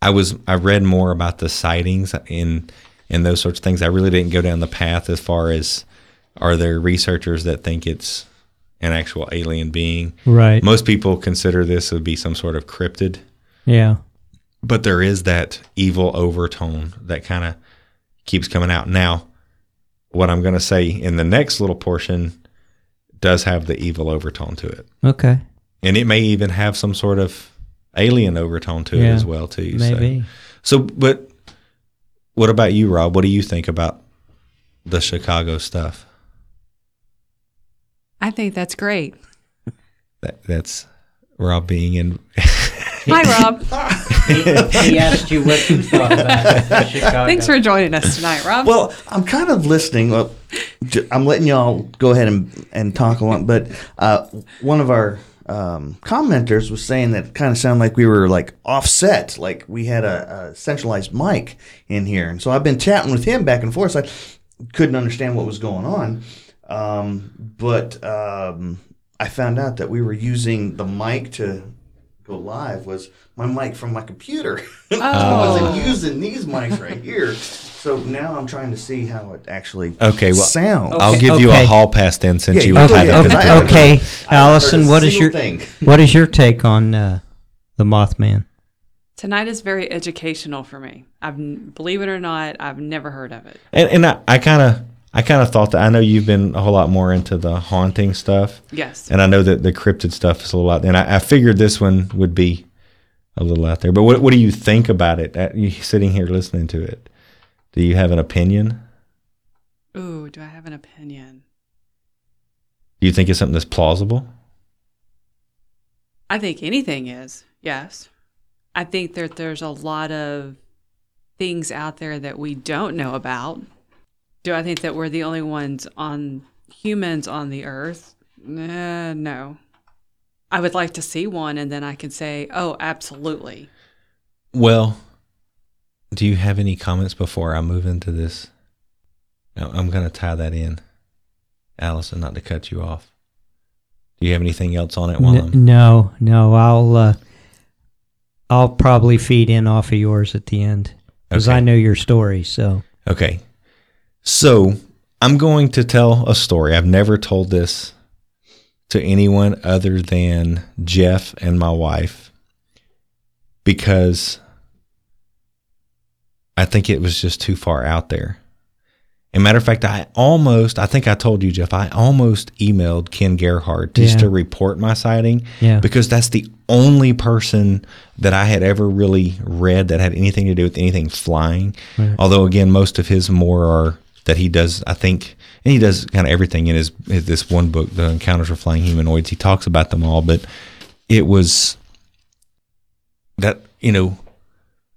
I was I read more about the sightings and and those sorts of things. I really didn't go down the path as far as are there researchers that think it's an actual alien being. Right. Most people consider this to be some sort of cryptid, Yeah. but there is that evil overtone that kind of keeps coming out. Now, what I'm going to say in the next little portion does have the evil overtone to it, Okay. and it may even have some sort of alien overtone to it as well too. So- Maybe. So, but what about you, Rob? What do you think about the Chicago stuff? I think that's great. That that's Rob being in. Hi, Rob. he, he asked you what you thought about Chicago. Thanks for joining us tonight, Rob. Well, I'm kind of listening. Well, j- I'm letting y'all go ahead and, and talk along. But uh, one of our um, commenters was saying that kind of sounded like we were like offset, like we had a, a centralized mic in here. And so I've been chatting with him back and forth. So I couldn't understand what was going on. Um, but um, I found out that we were using the mic to go live was my mic from my computer. I wasn't using these mics right here. So now I'm trying to see how it actually Okay, well, sounds. I'll Okay, give you okay. a hall pass then, since Yeah, you you have go it. ahead, 'cause I haven't Okay, heard- okay. Haven't Allison, a what is single your thing. what is your take on uh, the Mothman? Tonight is very educational for me. I've n- believe it or not, I've never heard of it. And, and I, I kind of, I kind of thought that. I know you've been a whole lot more into the haunting stuff, Yes. and I know that the cryptid stuff is a little out there. And I, I figured this one would be a little out there. But what, what do you think about it? Uh, You sitting here listening to it, do you have an opinion? Ooh, do I have an opinion? Do you think it's something that's plausible? I think anything is. Yes. I think that there's a lot of things out there that we don't know about. Do I think that we're the only ones on humans on the earth? Uh, no. I would like to see one and then I can say, oh, absolutely. Well, do you have any comments before I move into this? No, I'm going to tie that in, Allison, not to cut you off. Do you have anything else on it while N- I'm? no, no. I'll uh, I'll probably feed in off of yours at the end because Okay. I know your story. So Okay. So I'm going to tell a story. I've never told this to anyone other than Jeff and my wife because I think it was just too far out there. And matter of fact, I almost, I think I told you, Jeff, I almost emailed Ken Gerhard just Yeah. to report my sighting Yeah. because that's the only person that I had ever really read that had anything to do with anything flying. Although, again, most of his more are that he does, I think, and he does kind of everything in his, his this one book, The Encounters with Flying Humanoids. He talks about them all, but it was that, you know,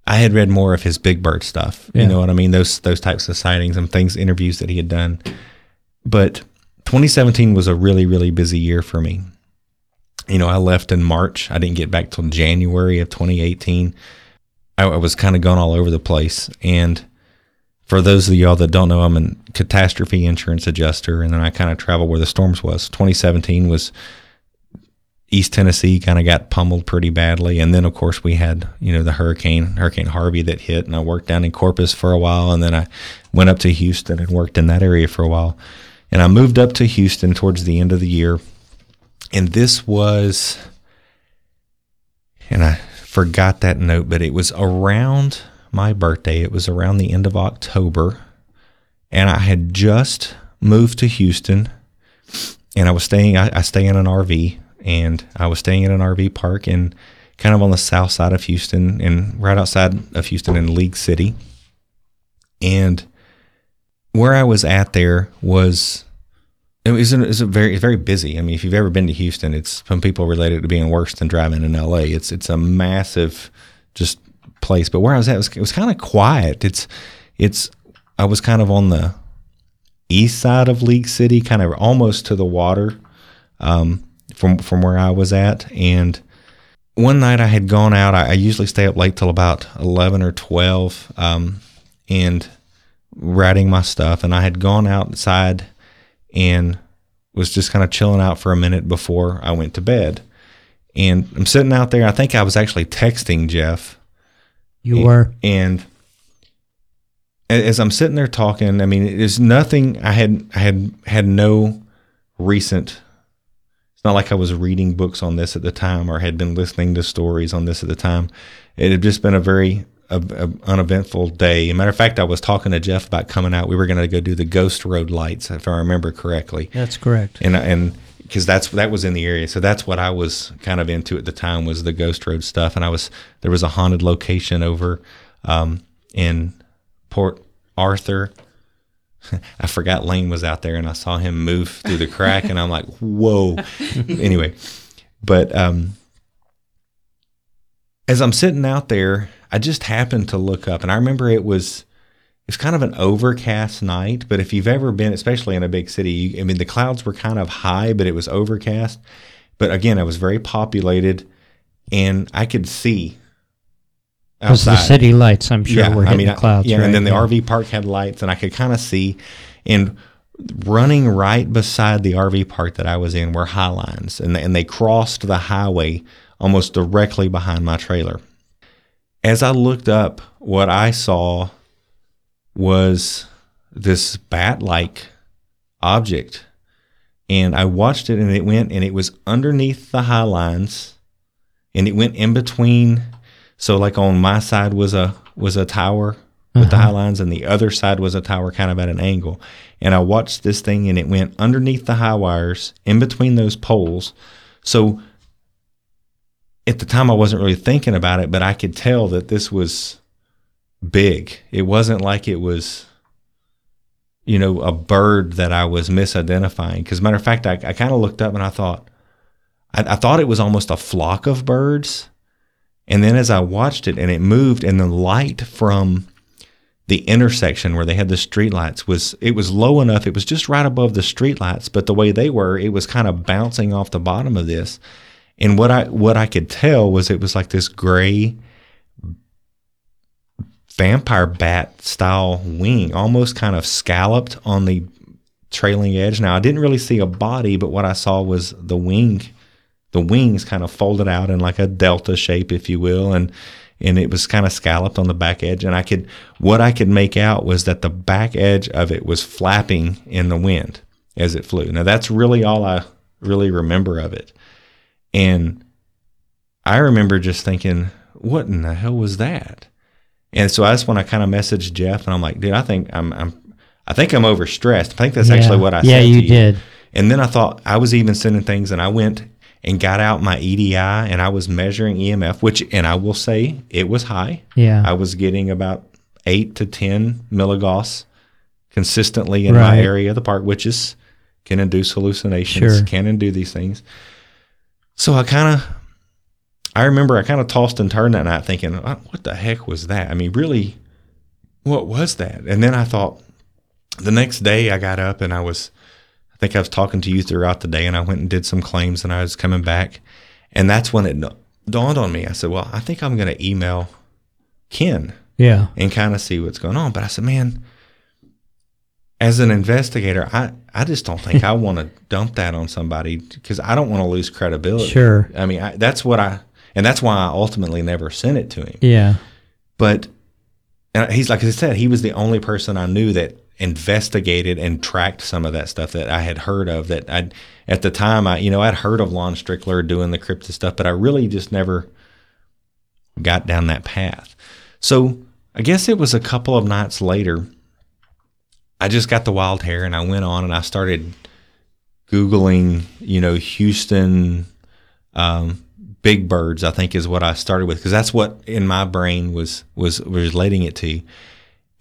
I had read more of his Big Bird stuff. Yeah. You know what I mean? Those those types of sightings and things, interviews that he had done. But 2017 was a really really busy year for me. You know, I left in March. I didn't get back till January of 2018. I, I was kind of gone all over the place. And for those of y'all that don't know, I'm a catastrophe insurance adjuster, and then I kind of travel where the storms was. 2017 was East Tennessee kind of got pummeled pretty badly, and then of course we had you know the hurricane, Hurricane Harvey that hit, and I worked down in Corpus for a while, and then I went up to Houston and worked in that area for a while, and I moved up to Houston towards the end of the year, and this was, and I forgot that note, but it was around my birthday. It was around the end of October, and I had just moved to Houston, and I was staying. I, I stay in an RV, and I was staying in an RV park in kind of on the south side of Houston, and right outside of Houston in League City, and where I was at there was it was, it was a very very busy. I mean, if you've ever been to Houston, it's some people relate it to being worse than driving in LA. It's it's a massive just place. But where I was at, it was, was kind of quiet. It's it's I was kind of on the east side of League City, kind of almost to the water um, from from where I was at. And one night I had gone out. I, I usually stay up late till about eleven or twelve, um, and writing my stuff. And I had gone outside and was just kind of chilling out for a minute before I went to bed. And I'm sitting out there. I think I was actually texting Jeff. You were. And as I'm sitting there talking, I mean, there's nothing. I had I had had no recent. It's not like I was reading books on this at the time or had been listening to stories on this at the time. It had just been a very a, a uneventful day. matter of fact, I was talking to Jeff about coming out. We were going to go do the Ghost Road lights, if I remember correctly That's correct. and and because that's that was in the area, so that's what I was kind of into at the time was the Ghost Road stuff, and I was there was a haunted location over um, in Port Arthur. I forgot Lane was out there, and I saw him move through the crack, and I'm like, whoa. anyway, but um, as I'm sitting out there, I just happened to look up, and I remember it was it's kind of an overcast night, but if you've ever been, especially in a big city, I mean, the clouds were kind of high, but it was overcast. But again, it was very populated, and I could see Because the city lights, I'm sure, were hitting I- the clouds. Yeah, right? and then the Yeah. RV park had lights, and I could kind of see. And running right beside the RV park that I was in were high lines, and and they crossed the highway almost directly behind my trailer. As I looked up, what I saw was this bat-like object, and I watched it, and it went, and it was underneath the high lines, and it went in between so like on my side was a was a tower with the uh-huh. high lines and the other side was a tower kind of at an angle. And I watched this thing and it went underneath the high wires in between those poles. So at the time I wasn't really thinking about it, but I could tell that this was big. It wasn't like it was you know, a bird that I was misidentifying. Because matter of fact, I, I kind of looked up and I thought, I, I thought it was almost a flock of birds. And then as I watched it and it moved and the light from the intersection where they had the streetlights was it was low enough, it was just right above the streetlights, but the way they were, it was kind of bouncing off the bottom of this. And what I what I could tell was it was like this gray vampire bat style wing, almost kind of scalloped on the trailing edge. Now I didn't really see a body, but what I saw was the wing the wings kind of folded out in like a delta shape, if you will, and and it was kind of scalloped on the back edge. And I could what I could make out was that the back edge of it was flapping in the wind as it flew. Now that's really all I really remember of it. And I remember just thinking, what in the hell was that? And so that's when I kind of messaged Jeff, and I'm like, dude, I think I'm, I'm I think I'm overstressed. I think that's Yeah. actually what I Yeah, said. to you did. And then I thought I was even sending things, and I went and got out my EDI, and I was measuring EMF, which, and I will say, it was high. Yeah. I was getting about eight to ten milligauss consistently in my area of the park, which is can induce hallucinations, Sure. can induce these things. So I kind of, I remember I kind of tossed and turned that night, thinking, "Uh, "What the heck was that?" I mean, really, what was that? And then I thought, the next day I got up and I was, I think I was talking to you throughout the day, and I went and did some claims, and I was coming back, and that's when it dawned on me. I said, "Well, I think I'm going to email Ken." Yeah. and kind of see what's going on. But I said, man, as an investigator, I, I just don't think I want to dump that on somebody because I don't want to lose credibility. Sure. I mean, I, that's what I, and that's why I ultimately never sent it to him. Yeah. But and he's like I said, he was the only person I knew that investigated and tracked some of that stuff that I had heard of. That I, at the time, I you know I'd heard of Lon Strickler doing the crypto stuff, but I really just never got down that path. So I guess it was a couple of nights later. I just got the wild hair and I went on and I started googling, you know, Houston um, big birds. I think is what I started with because that's what in my brain was was relating it to.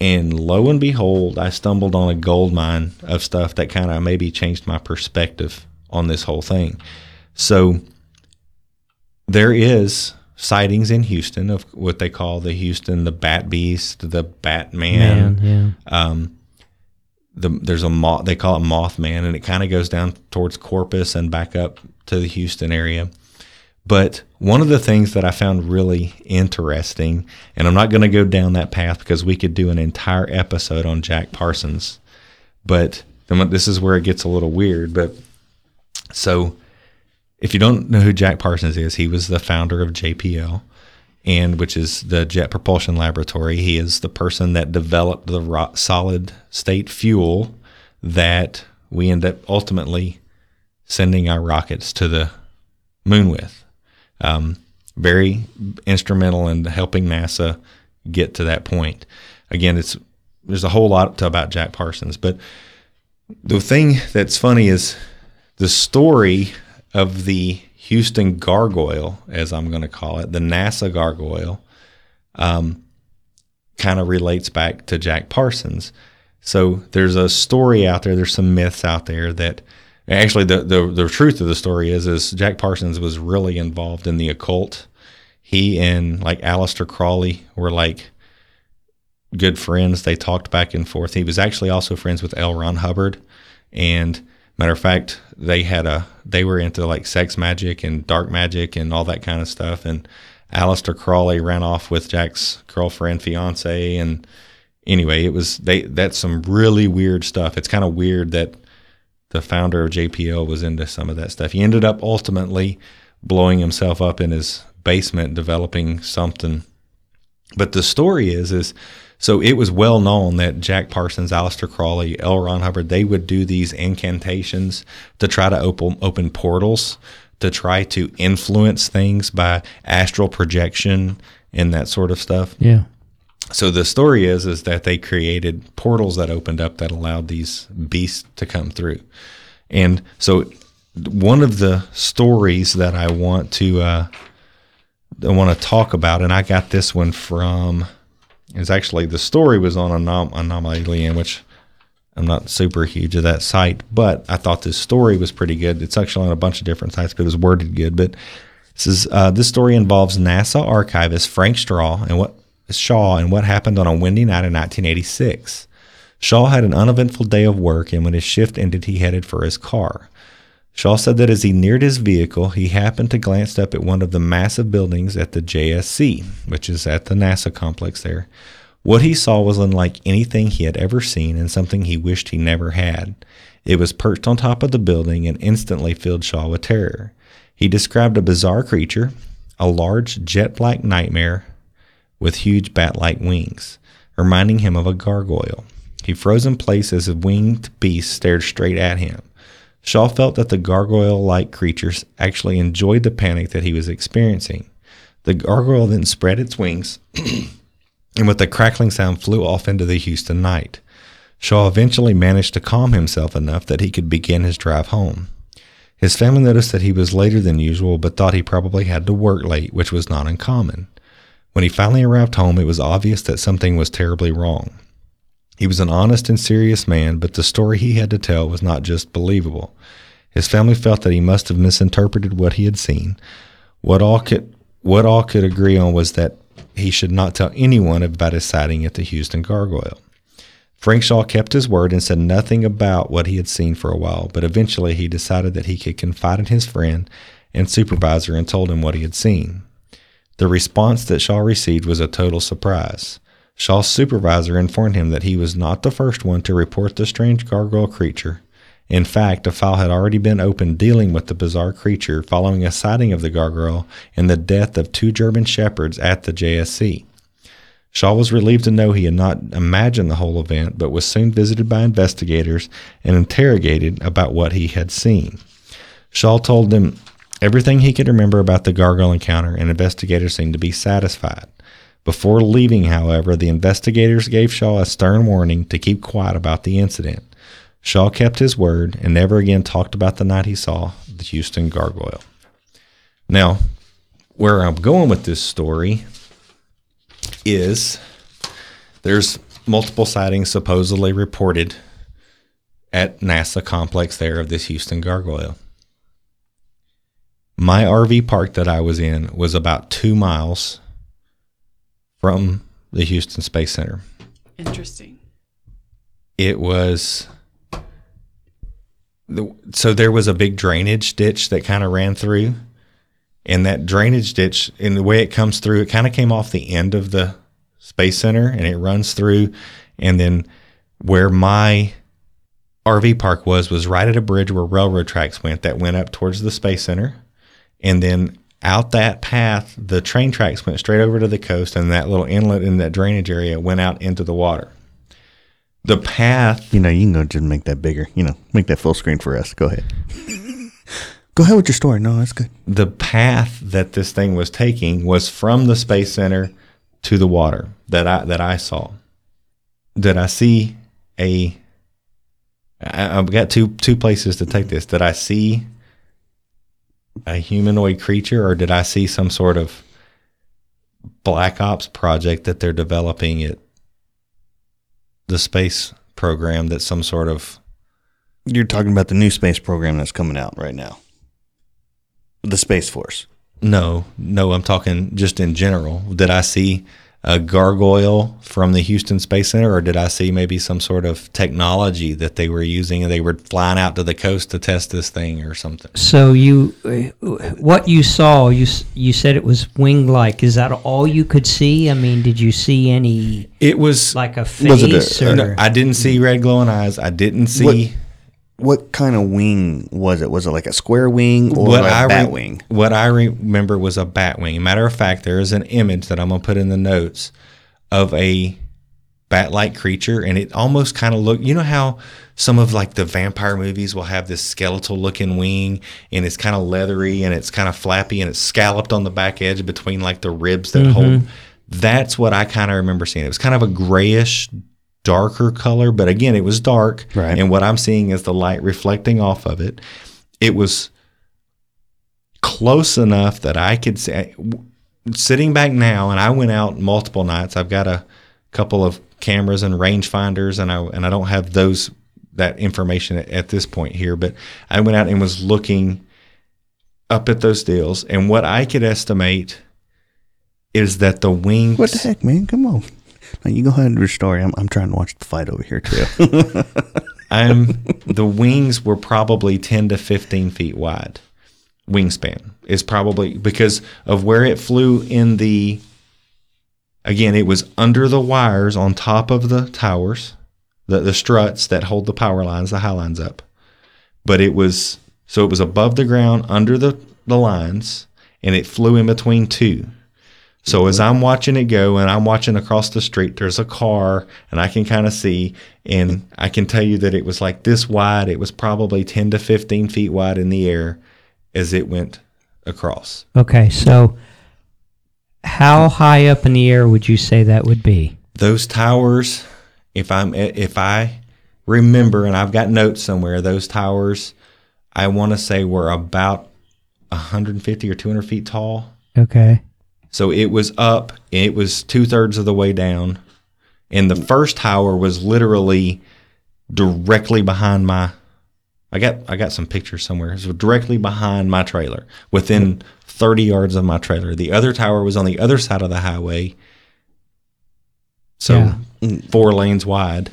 And lo and behold, I stumbled on a gold mine of stuff that kind of maybe changed my perspective on this whole thing. So there is sightings in Houston of what they call the Houston the Bat Beast, the Batman. Man. Yeah. Um, the there's a moth they call it Mothman, and it kind of goes down towards Corpus and back up to the Houston area. But one of the things that I found really interesting, and I'm not going to go down that path because we could do an entire episode on Jack Parsons, but this is where it gets a little weird. But so, if you don't know who Jack Parsons is, he was the founder of JPL, and which is the Jet Propulsion Laboratory. He is the person that developed the solid state fuel that we end up ultimately sending our rockets to the moon with. Um, very instrumental in helping NASA get to that point. Again, it's there's a whole lot to about Jack Parsons, but the thing that's funny is the story of the Houston gargoyle, as I'm going to call it, the NASA gargoyle, um, kind of relates back to Jack Parsons. So there's a story out there. There's some myths out there that actually the, the the truth of the story is is Jack Parsons was really involved in the occult. He and like Aleister Crowley were like good friends. They talked back and forth. He was actually also friends with L. Ron Hubbard, and matter of fact, they had a they were into like sex magic and dark magic and all that kind of stuff. And Aleister Crowley ran off with Jack's girlfriend, fiance, and anyway, it was they that's some really weird stuff. It's kind of weird that the founder of JPL was into some of that stuff. He ended up ultimately blowing himself up in his basement developing something. But the story is is so it was well known that Jack Parsons, Aleister Crowley, L. Ron Hubbard, they would do these incantations to try to open open portals, to try to influence things by astral projection and that sort of stuff. Yeah. So the story is is that they created portals that opened up that allowed these beasts to come through. And so one of the stories that I want to uh, I want to talk about, and I got this one from is actually the story was on Anom- Anomaly, in which I'm not super huge of that site, but I thought this story was pretty good. It's actually on a bunch of different sites, but it was worded good. But this is uh, this story involves NASA archivist Frank Straw and what Shaw and what happened on a windy night in 1986. Shaw had an uneventful day of work, and when his shift ended, he headed for his car. Shaw said that as he neared his vehicle, he happened to glance up at one of the massive buildings at the JSC, which is at the NASA complex there. What he saw was unlike anything he had ever seen and something he wished he never had. It was perched on top of the building and instantly filled Shaw with terror. He described a bizarre creature, a large jet black nightmare with huge bat like wings, reminding him of a gargoyle. He froze in place as a winged beast stared straight at him. Shaw felt that the gargoyle like creatures actually enjoyed the panic that he was experiencing. The gargoyle then spread its wings and with a crackling sound flew off into the Houston night. Shaw eventually managed to calm himself enough that he could begin his drive home. His family noticed that he was later than usual, but thought he probably had to work late, which was not uncommon. When he finally arrived home, it was obvious that something was terribly wrong. He was an honest and serious man, but the story he had to tell was not just believable. His family felt that he must have misinterpreted what he had seen. What all could what all could agree on was that he should not tell anyone about his sighting at the Houston Gargoyle. Frank Shaw kept his word and said nothing about what he had seen for a while, but eventually he decided that he could confide in his friend and supervisor and told him what he had seen. The response that Shaw received was a total surprise. Shaw's supervisor informed him that he was not the first one to report the strange gargoyle creature. In fact, a file had already been opened dealing with the bizarre creature following a sighting of the gargoyle and the death of two German shepherds at the JSC. Shaw was relieved to know he had not imagined the whole event, but was soon visited by investigators and interrogated about what he had seen. Shaw told them everything he could remember about the gargoyle encounter, and investigators seemed to be satisfied. Before leaving, however, the investigators gave Shaw a stern warning to keep quiet about the incident. Shaw kept his word and never again talked about the night he saw the Houston gargoyle. Now, where I'm going with this story is there's multiple sightings supposedly reported at NASA complex there of this Houston gargoyle. My RV park that I was in was about two miles from the Houston Space Center. Interesting. It was the, so there was a big drainage ditch that kind of ran through, and that drainage ditch, in the way it comes through, it kind of came off the end of the Space Center, and it runs through, and then where my RV park was was right at a bridge where railroad tracks went that went up towards the Space Center, and then out that path, the train tracks went straight over to the coast, and that little inlet in that drainage area went out into the water. The path You know, you can go just make that bigger. You know, make that full screen for us. Go ahead. go ahead with your story. No, that's good. the path that this thing was taking was from the space center to the water that I that I saw. Did I see a? I, I've got two two places to take this. Did I see a humanoid creature, or did I see some sort of black ops project that they're developing at the space program? That's some sort of You're talking about the new space program that's coming out right now. The Space Force. No, no, I'm talking just in general. Did I see a gargoyle from the Houston Space Center, or did I see maybe some sort of technology that they were using and they were flying out to the coast to test this thing or something? So you, uh, what you saw, you you said it was wing like. Is that all you could see? I mean, did you see any It was like a face. Was it a- or? No, I didn't see red glowing eyes. I didn't see What kind of wing was it? Was it like a square wing or what a I bat re- wing? What I remember was a bat wing. Matter of fact, there is an image that I'm gonna put in the notes of a bat-like creature, and it almost kind of look. You know how some of like the vampire movies will have this skeletal-looking wing, and it's kind of leathery and it's kind of flappy and it's scalloped on the back edge between like the ribs that hold. Mm-hmm. That's what I kind of remember seeing. It was kind of a grayish, darker color, but again, it was dark. Right. And what I'm seeing is the light reflecting off of it. It was close enough that I could say, Sitting back now, and I went out multiple nights. I've got a couple of cameras and rangefinders, and I and I don't have those that information at, at this point here. But I went out and was looking up at those deals, and what I could estimate is that the wings. What the heck, man? Come on. Now you go ahead and do your story. I'm, I'm trying to watch the fight over here too. I'm the wings were probably 10 to 15 feet wide. Wingspan is probably because of where it flew in the. Again, it was under the wires on top of the towers, the, the struts that hold the power lines, the high lines up. But it was so it was above the ground, under the the lines and it flew in between two. So as I'm watching it go and I'm watching across the street, there's a car and I can kind of see, and I can tell you that it was like this wide. It was probably 10 to 15 feet wide in the air as it went across. Okay, so how high up in the air would you say that would be? Those towers, if I'm if I remember and I've got notes somewhere, those towers, I want to say were about 150 or 200 feet tall. Okay. So it was up, it was two thirds of the way down, and the first tower was literally directly behind my. I got I got some pictures somewhere. It was directly behind my trailer, within thirty yards of my trailer. The other tower was on the other side of the highway, so four lanes wide.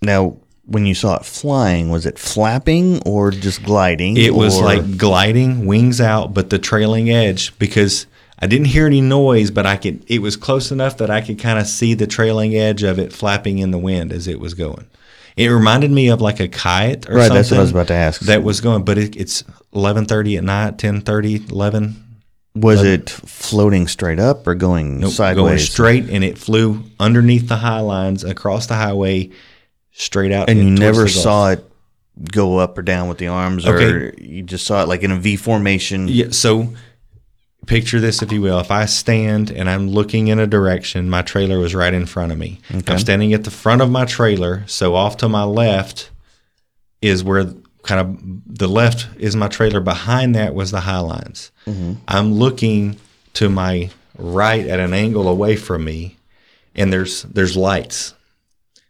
Now, when you saw it flying, was it flapping or just gliding? It was or- like gliding, wings out, but the trailing edge because I didn't hear any noise, but I could. It was close enough that I could kind of see the trailing edge of it flapping in the wind as it was going. It reminded me of like a kite or something. Right, something. that's what I was about to ask. That was going, but it, it's eleven thirty at night, 10:30, 11. was it floating straight up or going Nope, sideways? going straight, and it flew underneath the high lines across the highway, straight out. and you never saw it go up or down with the arms, or you just saw it like in a V formation. Yeah. So picture this, if you will. If I stand and I'm looking in a direction, my trailer was right in front of me. I'm standing at the front of my trailer. So off to my left is where kind of the left is my trailer. Behind that was the high lines. Mm-hmm. I'm looking to my right at an angle away from me, and there's there's lights.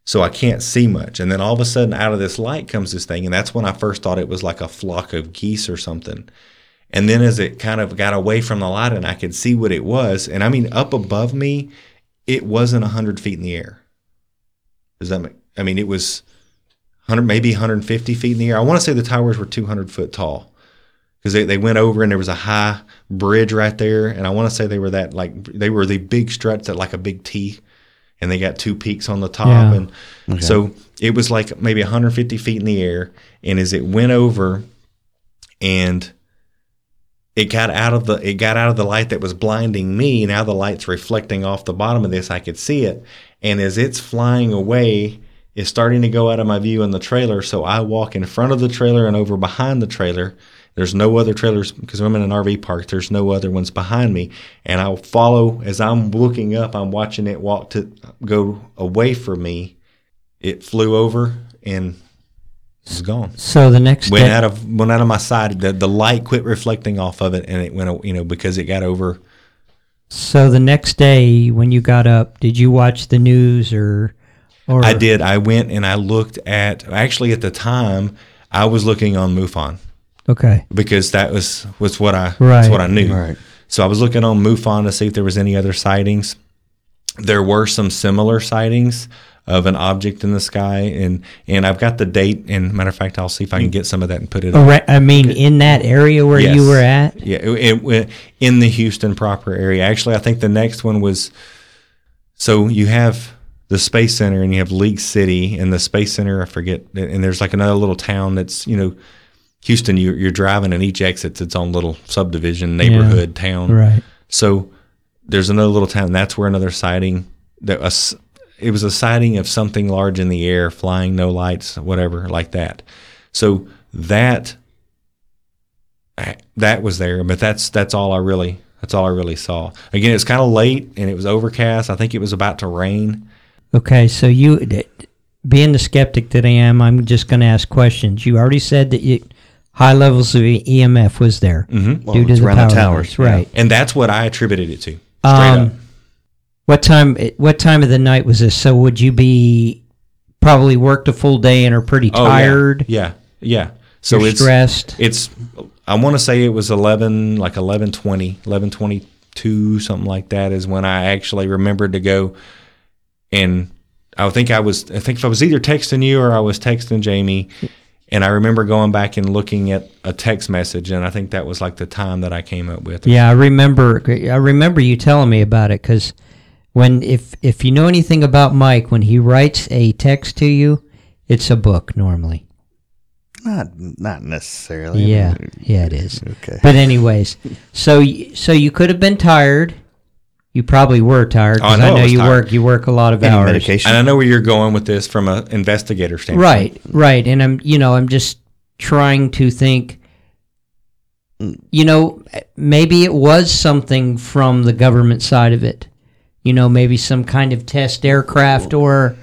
So I can't see much. And then all of a sudden, out of this light comes this thing. And that's when I first thought it was like a flock of geese or something. And then as it kind of got away from the light and I could see what it was, and I mean, up above me, it wasn't 100 feet in the air. Does that make, I mean, it was 100, maybe 150 feet in the air. I want to say the towers were 200 foot tall because they, they went over and there was a high bridge right there. And I want to say they were that like, they were the big struts that like a big T and they got two peaks on the top. Yeah. And so it was like maybe 150 feet in the air. And as it went over and it got out of the it got out of the light that was blinding me. Now the light's reflecting off the bottom of this. I could see it. And as it's flying away, it's starting to go out of my view in the trailer. So I walk in front of the trailer and over behind the trailer. There's no other trailers because I'm in an RV park. There's no other ones behind me, and I'll follow as I'm looking up. I'm watching it walk to go away from me. It flew over and was gone. So the next Went day, out of went out of my sight. The the light quit reflecting off of it, and it went you know because it got over. so the next day when you got up, did you watch the news or? Or I did. I went and I looked at. Actually, at the time, I was looking on MUFON Okay. because that was was what I Right. that's what I knew. Right. So I was looking on MUFON to see if there was any other sightings. There were some similar sightings of an object in the sky, and and I've got the date. And matter of fact, I'll see if I can get some of that and put it. Arra- I mean, in that area where you were at. Yeah, it, it- in the Houston proper area. Actually, I think the next one was. So you have the Space Center and you have League City and the Space Center. I forget, and there's like another little town that's you know, Houston. You, you're driving and each exit's its own little subdivision, neighborhood, town. Right. So there's another little town. That's where another sighting that was. It was a sighting of something large in the air, flying, no lights, whatever, like that. So that that was there, but that's that's all I really that's all I really saw. Again, it's kind of late and it was overcast. I think it was about to rain. Okay. So you, being the skeptic that I am, I'm just going to ask questions. You already said that you, high levels of EMF was there Mm-hmm. Well, due to it's the around the power towers, lines, right? And that's what I attributed it to. Um. What time? What time of the night was this? So would you be probably worked a full day and are pretty Oh, yeah. tired? Yeah. Yeah. So You're it's stressed. It's I want to say it was 11 like 11:20, 11:22 something like that is when I actually remembered to go and I think I was I think if I was either texting you or I was texting Jamie and I remember going back and looking at a text message and I think that was like the time that I came up with. Yeah, I remember. I remember you telling me about it because when if if you know anything about Mike, when he writes a text to you, it's a book normally. Not not necessarily. Yeah, yeah, it is. Okay. But anyways, so so you could have been tired. You probably were tired Oh, I because know I I know was you tired. work. You work a lot of Any hours. medication? And I know where you're going with this from an investigator standpoint. Right, right. And I'm, you know, I'm just trying to think. You know, maybe it was something from the government side of it. You know, maybe some kind of test aircraft or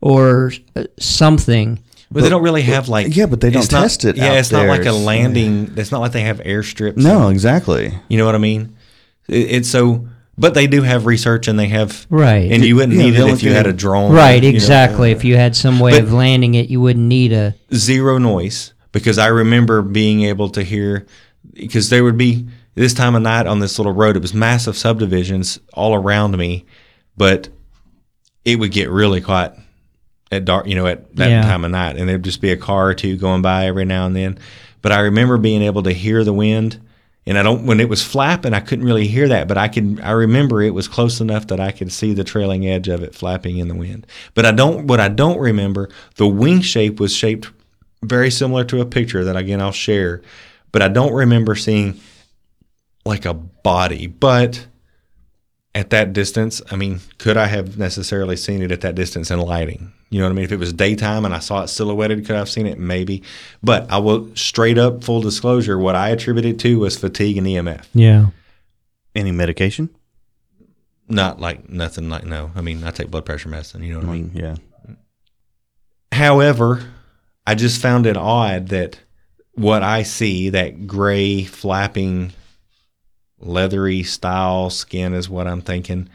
or uh, something. But, they don't really have like yeah, but they don't it's not- test it Yeah, out it's not like a there. landing. It's not like they have airstrips. No, exactly. you know what I mean. It, it's so, but they do have research and they have Right. and you wouldn't Yeah, need the it if you had a drone. Right, you know. exactly. if you had some way But- of landing it, you wouldn't need a. zero noise because I remember being able to hear because there would be this time of night on this little road. It was massive subdivisions all around me, but it would get really quiet at dark, you know, at that Yeah. time of night, and there'd just be a car or two going by every now and then. But I remember being able to hear the wind. And I don't when it was flapping, I couldn't really hear that, but I could. I remember it was close enough that I could see the trailing edge of it flapping in the wind. But I don't. What I don't remember, the wing shape was shaped very similar to a picture that again I'll share, but I don't remember seeing like a body. But at that distance, I mean, could I have necessarily seen it at that distance in lighting? You know what I mean? If it was daytime and I saw it silhouetted, could I have seen it? Maybe. But I will straight up full disclosure, what I attributed to was fatigue and EMF. Yeah. Any medication? Not like nothing like no. I mean, I take blood pressure medicine, you know what I mean? Mm, yeah. However, I just found it odd that what I see, that gray flapping leathery style skin is what I'm thinking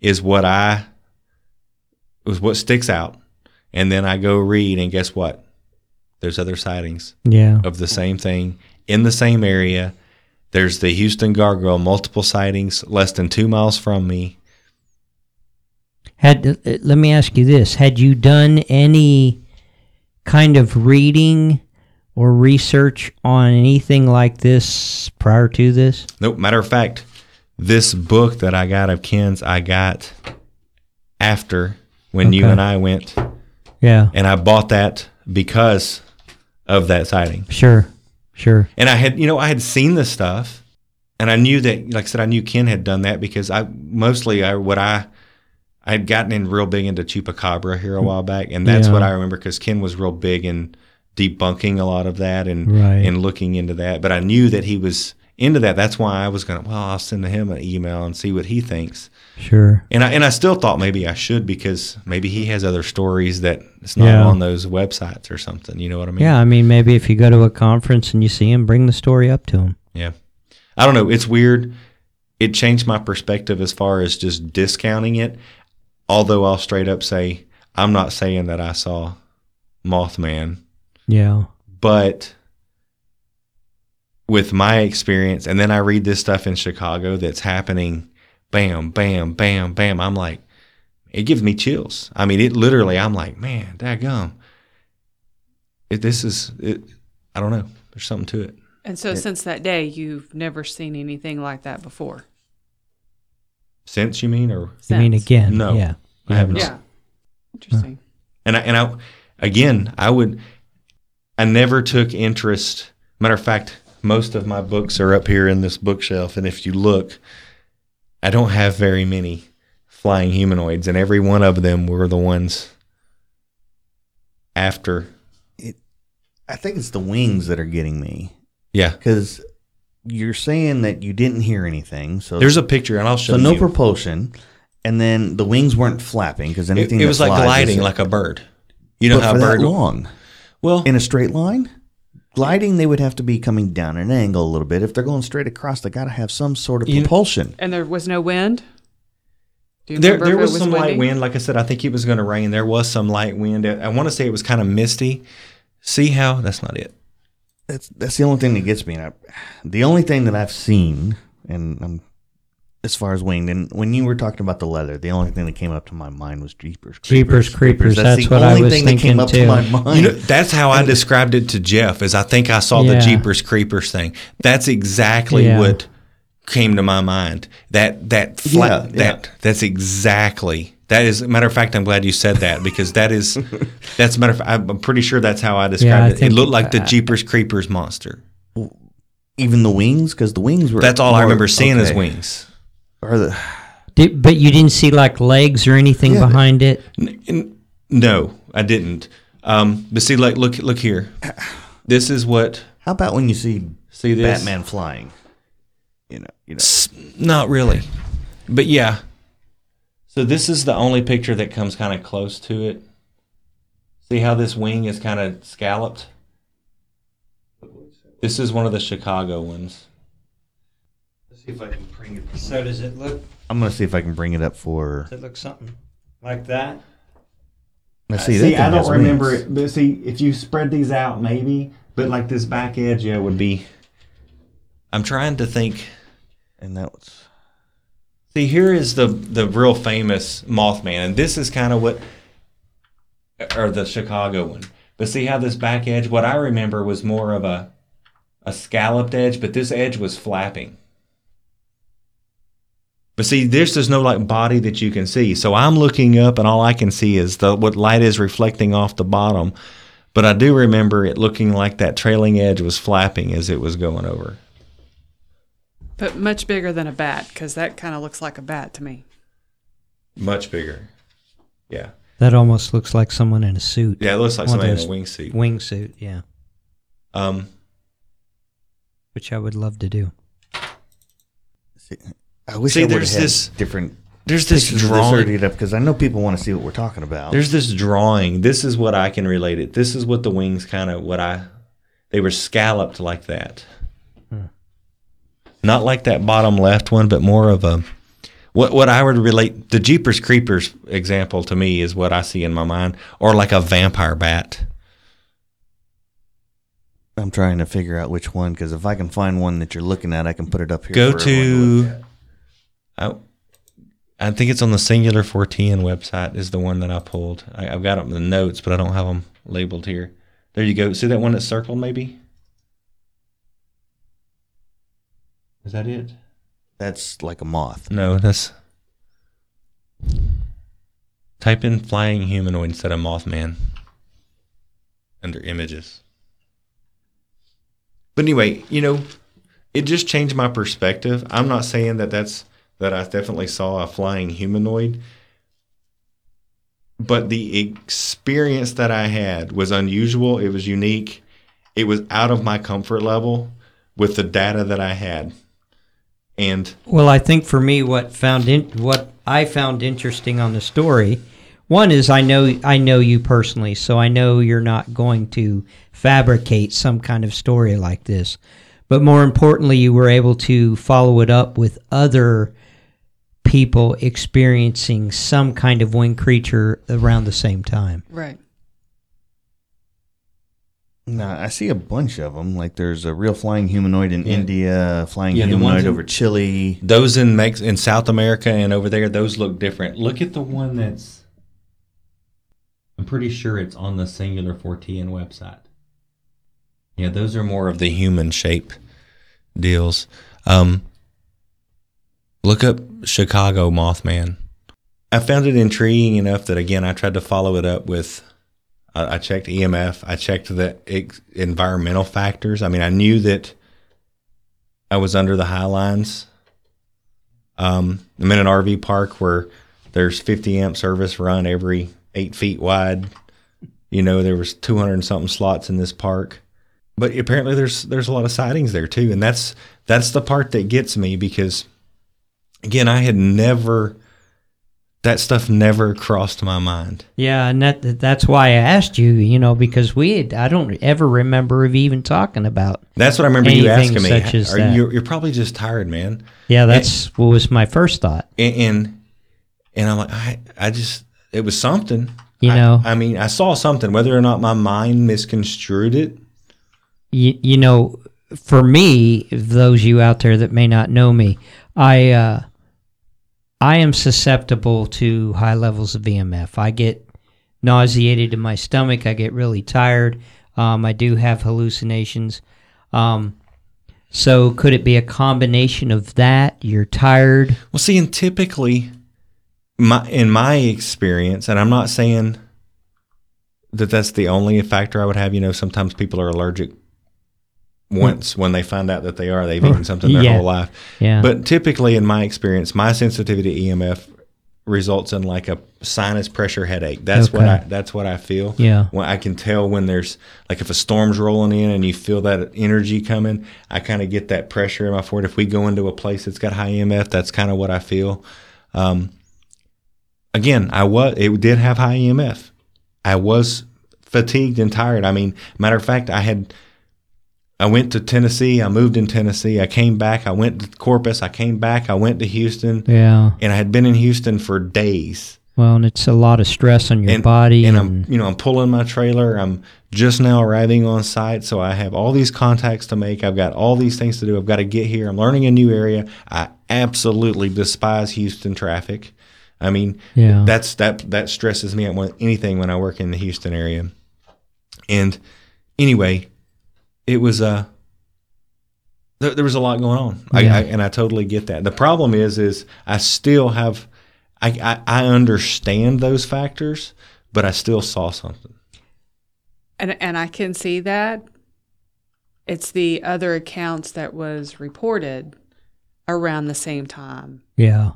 is what I was what sticks out. And then I go read and guess what? There's other sightings Yeah. of the same thing in the same area. There's the Houston Gargoyle, multiple sightings less than two miles from me. Had uh, let me ask you this: Had you done any kind of reading or research on anything like this prior to this? Nope. Matter of fact, this book that I got of Ken's, I got after when you and I went, Yeah. and I bought that because of that sighting. Sure. Sure. And I had, you know, I had seen the stuff, and I knew that, like I said, I knew Ken had done that because I mostly I what I I had gotten in real big into chupacabra here a while back, and that's Yeah. what I remember because Ken was real big in debunking a lot of that and Right. and looking into that. But I knew that he was into that. That's why I was gonna. Well, I'll send him an email and see what he thinks. Sure. And I and I still thought maybe I should because maybe he has other stories that it's not Yeah. on those websites or something. You know what I mean? Yeah. I mean, maybe if you go to a conference and you see him, bring the story up to him. Yeah. I don't know. It's weird. It changed my perspective as far as just discounting it. Although I'll straight up say, I'm not saying that I saw Mothman, Yeah. but with my experience, and then I read this stuff in Chicago that's happening bam, bam, bam, bam. I'm like, it gives me chills. I mean, it literally, I'm like, man, daggum. It, this is, it, I don't know. There's something to it. And so since that day, you've never seen anything like that before. Since you mean, or I mean, again. No. Yeah. I haven't. Yeah. Interesting. And I, and I, again, I would, I never took interest. Matter of fact, most of my books are up here in this bookshelf, and if you look, I don't have very many flying humanoids, and every one of them were the ones after. It, I think it's the wings that are getting me Yeah, because you're saying that you didn't hear anything. So there's a picture, and I'll show you. so you. no propulsion, and then the wings weren't flapping because it, anything it that was like gliding, like a bird. You know but how a bird long Well, in a straight line. Gliding, they would have to be coming down at an angle a little bit. If they're going straight across, they got to have some sort of You- propulsion. And there was no wind? Do you There, remember there if it was, some light wind. Like I said, I think it was going to rain. There was some light wind. I want to say it was kind of misty. See how? That's not it. That's that's the only thing that gets me. And I, the only thing that I've seen, and um, as far as winged, and when you were talking about the leather, the only thing that came up to my mind was Jeepers Creepers. Jeepers Creepers, that's the what I was thing that came thinking up too. to my mind. You know, that's how I described it to Jeff. Is I think I saw the Yeah. Jeepers Creepers thing. That's exactly Yeah. what came to my mind. That that flat. Yeah, yeah. That that's exactly That is, matter of fact, I'm glad you said that because that is, that's matter of fact, I'm pretty sure that's how I described I it. It looked like the Jeepers Creepers monster. Even the wings, because the wings were. That's all I remember seeing as wings. Or the Did, but you didn't see like legs or anything Yeah. behind it. N- n- no, I didn't. Um, but see, like, look, look here. This is what. how about when you see See this? Batman flying? You know, you know. S- Not really, but yeah. So this is the only picture that comes kind of close to it. See how this wing is kind of scalloped? This is one of the Chicago ones. See if I can bring it. So does it look? I'm gonna see if I can bring it up for. Does it look something like that? Let's uh, See, see. thing I don't remember wings. it, but see, if you spread these out, maybe, but like this back edge, yeah, would be. I'm trying to think. And that was. See, here is the the real famous Mothman, and this is kind of what, or the Chicago one. But see how this back edge? What I remember was more of a, a scalloped edge, but this edge was flapping. But see, there's there's no like body that you can see. So I'm looking up, and all I can see is the what light is reflecting off the bottom. But I do remember it looking like that trailing edge was flapping as it was going over. But much bigger than a bat because that kind of looks like a bat to me. Much bigger. Yeah. That almost looks like someone in a suit. Yeah, it looks like One somebody in a those wingsuit. Wingsuit, yeah. Um, Which I would love to do. See, I wish See, I there's this- different. there's this drawing. this up because I know people want to see what we're talking about. There's this drawing. This is what I can relate it. This is what the wings kind of what I they were scalloped like that. Hmm. Not like that bottom left one, but more of a what what I would relate the Jeepers Creepers example to me is what I see in my mind, or like a vampire bat. I'm trying to figure out which one because if I can find one that you're looking at, I can put it up here. Go to I, I think it's on the Singular Fortean website is the one that I pulled. I, I've got them in the notes, but I don't have them labeled here. There you go. See that one that's circled, maybe? Is that it? That's like a moth. No, that's. Type in flying humanoid instead of Mothman under images. But anyway, you know, it just changed my perspective. I'm not saying that that's that I definitely saw a flying humanoid, but the experience that I had was unusual. It was unique. It was out of my comfort level with the data that I had. And Well, I think for me, what found in, what I found interesting on the story, one is I know I know you personally, so I know you're not going to fabricate some kind of story like this. But more importantly, you were able to follow it up with other people experiencing some kind of winged creature around the same time. Right. No, I see a bunch of them. Like there's a real flying humanoid in Yeah. India, flying Yeah, humanoid in- over Chile. Those in Mex in South America and over there, those look different. Look at the one that's. I'm pretty sure it's on the Singular Fortean website. Yeah, those are more of the human shape deals. Um, look up Chicago Mothman. I found it intriguing enough that again I tried to follow it up with. I checked EMF. I checked the ex- environmental factors. I mean, I knew that I was under the high lines. Um, I'm in an RV park where there's 50 amp service run every eight feet wide. You know, there was 200 and something slots in this park, but apparently there's there's a lot of sightings there too, and that's that's the part that gets me because, again, I had never that stuff never crossed my mind. Yeah, and that that's why I asked you, you know, because we had, I don't ever remember of even talking about. That's what I remember you asking me. such as Are that. you, you're probably just tired, man. Yeah, that's what was my first thought. and and, and I'm like, I, I just, it was something. You I- know. I, mean, I saw something. Whether or not my mind misconstrued it, you, you know, for me, those you out there that may not know me, I uh, I am susceptible to high levels of EMF. I get nauseated in my stomach. I get really tired. Um, I do have hallucinations. Um, so could it be a combination of that? You're tired. well, see, and typically, my in my experience, and I'm not saying that that's the only factor I would have. You know, sometimes people are allergic once when they find out that they are. They've eaten something their Yeah. whole life. Yeah. But typically, in my experience, my sensitivity to EMF results in like a sinus pressure headache. That's what I that's what I feel. Yeah. When I can tell when there's like if a storm's rolling in and you feel that energy coming, I kind of get that pressure in my forehead. If we go into a place that's got high EMF, that's kind of what I feel. Um, again, I was it did have high EMF. I was fatigued and tired. I mean, matter of fact, I had I went to Tennessee. I moved in Tennessee. I came back. I went to Corpus. I came back. I went to Houston, yeah. and I had been in Houston for days. Well, and it's a lot of stress on your and, body. and And, I'm you know I'm pulling my trailer. I'm just now arriving on site, so I have all these contacts to make. I've got all these things to do. I've got to get here. I'm learning a new area. I absolutely despise Houston traffic. I mean, Yeah. that's that that stresses me out more than anything when I work in the Houston area. And anyway, it was a there, there was a lot going on, I, I, and I totally get that. The problem is, is I still have, I, I I understand those factors, but I still saw something. And and I can see that. It's the other accounts that was reported around the same time. yeah.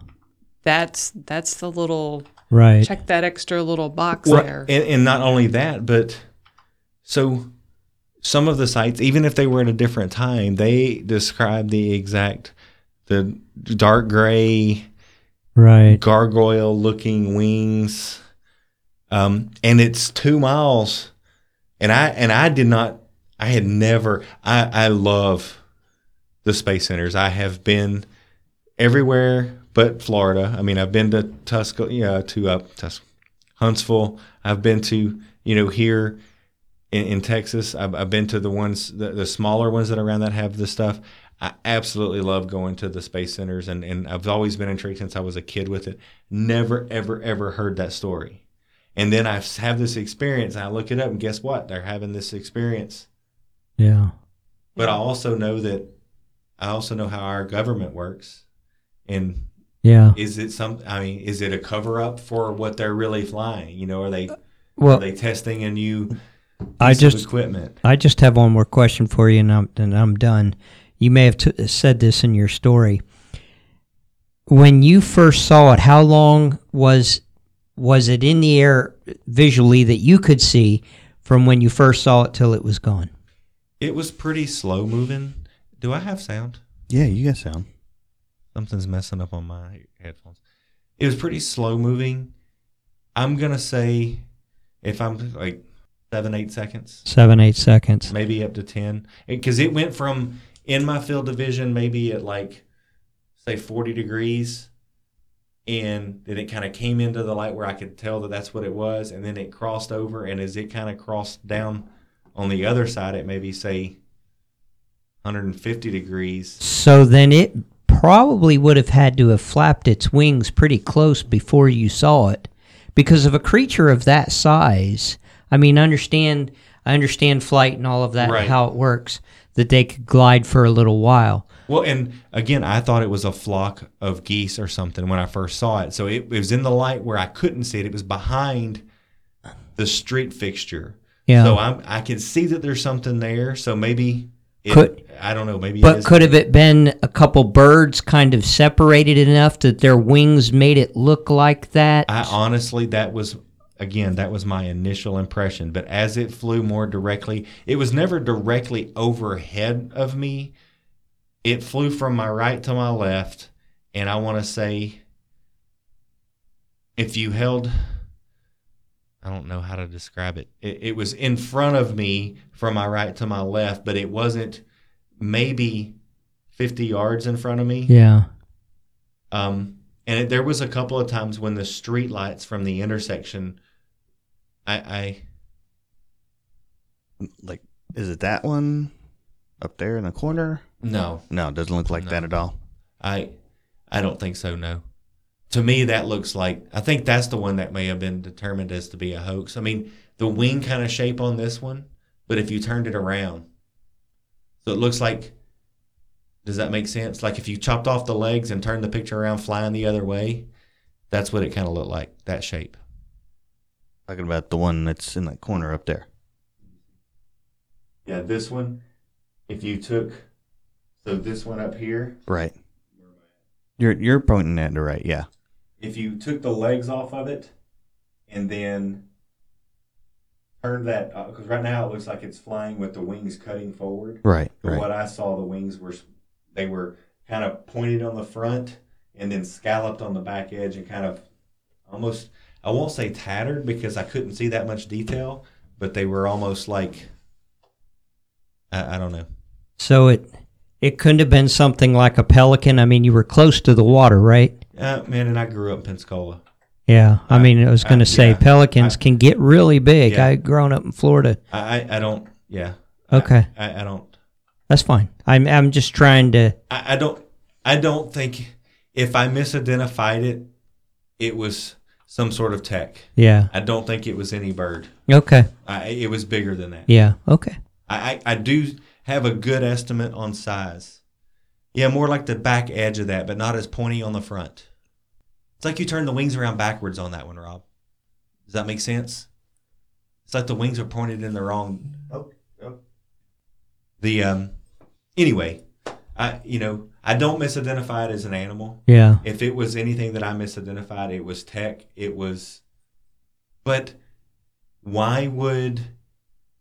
That's that's the little Right. check that extra little box Well, there. and, and not only that, but so some of the sites, even if they were at a different time, they describe the exact the dark gray Right. gargoyle looking wings. Um, and it's two miles. And I and I did not I had never I, I love the space centers. I have been everywhere but Florida. I mean I've been to Tuscaloosa yeah, to uh Tus- Huntsville. I've been to, you know, here in, in Texas. I've, I've been to the ones, the, the smaller ones that are around that have this stuff. I absolutely love going to the space centers, and, and I've always been intrigued since I was a kid with it. Never, ever, ever heard that story. And then I have this experience, and I look it up, and guess what? They're having this experience. Yeah. But I also know that I also know how our government works, and Yeah. is it some? I mean, is it a cover up for what they're really flying? You know, are they well, are they testing a new I just equipment? I just have one more question for you, and I'm and I'm done. You may have t- said this in your story. When you first saw it, how long was was it in the air visually that you could see from when you first saw it till it was gone? It was pretty slow moving. Do I have sound? Yeah, you got sound. Something's messing up on my headphones. It was pretty slow moving. I'm gonna say if I'm like seven, eight seconds, Seven, eight seconds. maybe up to ten, because it went from in my field of vision maybe at like say 40 degrees, and then it kind of came into the light where I could tell that that's what it was, and then it crossed over, and as it kind of crossed down on the other side, it maybe say 150 degrees. So then it probably would have had to have flapped its wings pretty close before you saw it. Because of a creature of that size, I mean, understand I understand flight and all of that Right. how it works, that they could glide for a little while. Well, and again, I thought it was a flock of geese or something when I first saw it. So it, it was in the light where I couldn't see it. It was behind the street fixture. Yeah. So I'm I can see that there's something there. So maybe it, Could- I don't know. Maybe. But could have it been a couple birds kind of separated enough that their wings made it look like that? I honestly, that was again, that was my initial impression. But as it flew more directly, it was never directly overhead of me. It flew from my right to my left, and I want to say, if you held, I don't know how to describe it. it. It was in front of me from my right to my left, but it wasn't maybe fifty yards in front of me. yeah. Um, and it, there was a couple of times when the street lights from the intersection, I, I Like, is it that one up there in the corner? no, No, it doesn't look like No. that at all. I, I don't think so. No, to me that looks like I think that's the one that may have been determined as to be a hoax. I mean, the wing kind of shape on this one, but if you turned it around, so it looks like. Does that make sense? Like if you chopped off the legs and turned the picture around, flying the other way, That's what it kind of looked like. That shape. Talking about the one that's in that corner up there. Yeah, this one. If you took, so this one up here. Right. You're you're pointing at the right. Yeah. If you took the legs off of it, and then turned that, uh, because right now it looks like it's flying with the wings cutting forward. Right. But Right. what I saw, the wings were they were kind of pointed on the front and then scalloped on the back edge and kind of almost I won't say tattered because I couldn't see that much detail, but they were almost like I, I don't know. So it it couldn't have been something like a pelican. I mean, you were close to the water, right? Uh, man, and I grew up in Pensacola. Yeah. I I- mean, I was going to say yeah. pelicans I- can get really big. Yeah. I grown up in Florida. I I, don't yeah. Okay. I, I don't That's fine. I'm I'm just trying to. I, I don't I don't think if I misidentified it, it was some sort of tech. Yeah. I don't think it was any bird. Okay. I, it was bigger than that. Yeah. Okay. I, I I do have a good estimate on size. Yeah, more like the back edge of that, but not as pointy on the front. It's like you turn the wings around backwards on that one, Rob. Does that make sense? It's like the wings are pointed in the wrong. Oh, oh. The um. Anyway, I you know I don't misidentify it as an animal. Yeah. If it was anything that I misidentified, it was tech. It was, but why would?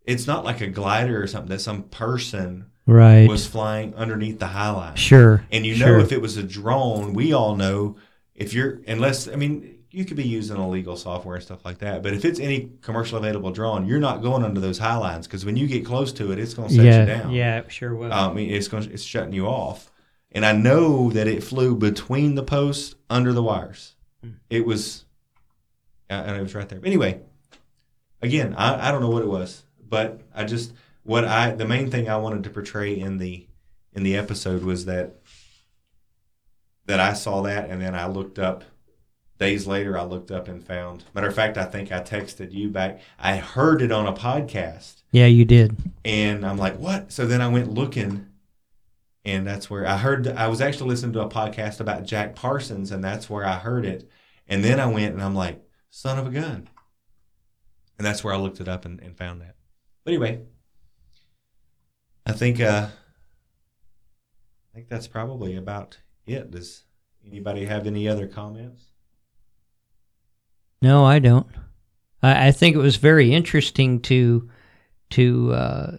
It's not like a glider or something that some person Right. was flying underneath the high line. sure. And you know, sure. if it was a drone, we all know if you're unless I mean you could be using illegal software and stuff like that. But if it's any commercial available drone, you're not going under those high lines because when you get close to it, it's going to set yeah. you down. Yeah. it Sure. Will. I mean, it's going, it's shutting you off. And I know that it flew between the posts under the wires. Hmm. It was, and it was right there. But anyway, again, I, I don't know what it was, but I just what I the main thing I wanted to portray in the in the episode was that that I saw that, and then I looked up. Days later, I looked up and found. Matter of fact, I think I texted you back. I heard it on a podcast. yeah, you did. And I'm like, what? So then I went looking, and that's where I heard. I was actually listening to a podcast about Jack Parsons, and that's where I heard it. And then I went and I'm like, son of a gun. And that's where I looked it up and, and found that. But anyway, I think uh, I think that's probably about it. Does anybody have any other comments? No, I don't. I, I think it was very interesting to to uh,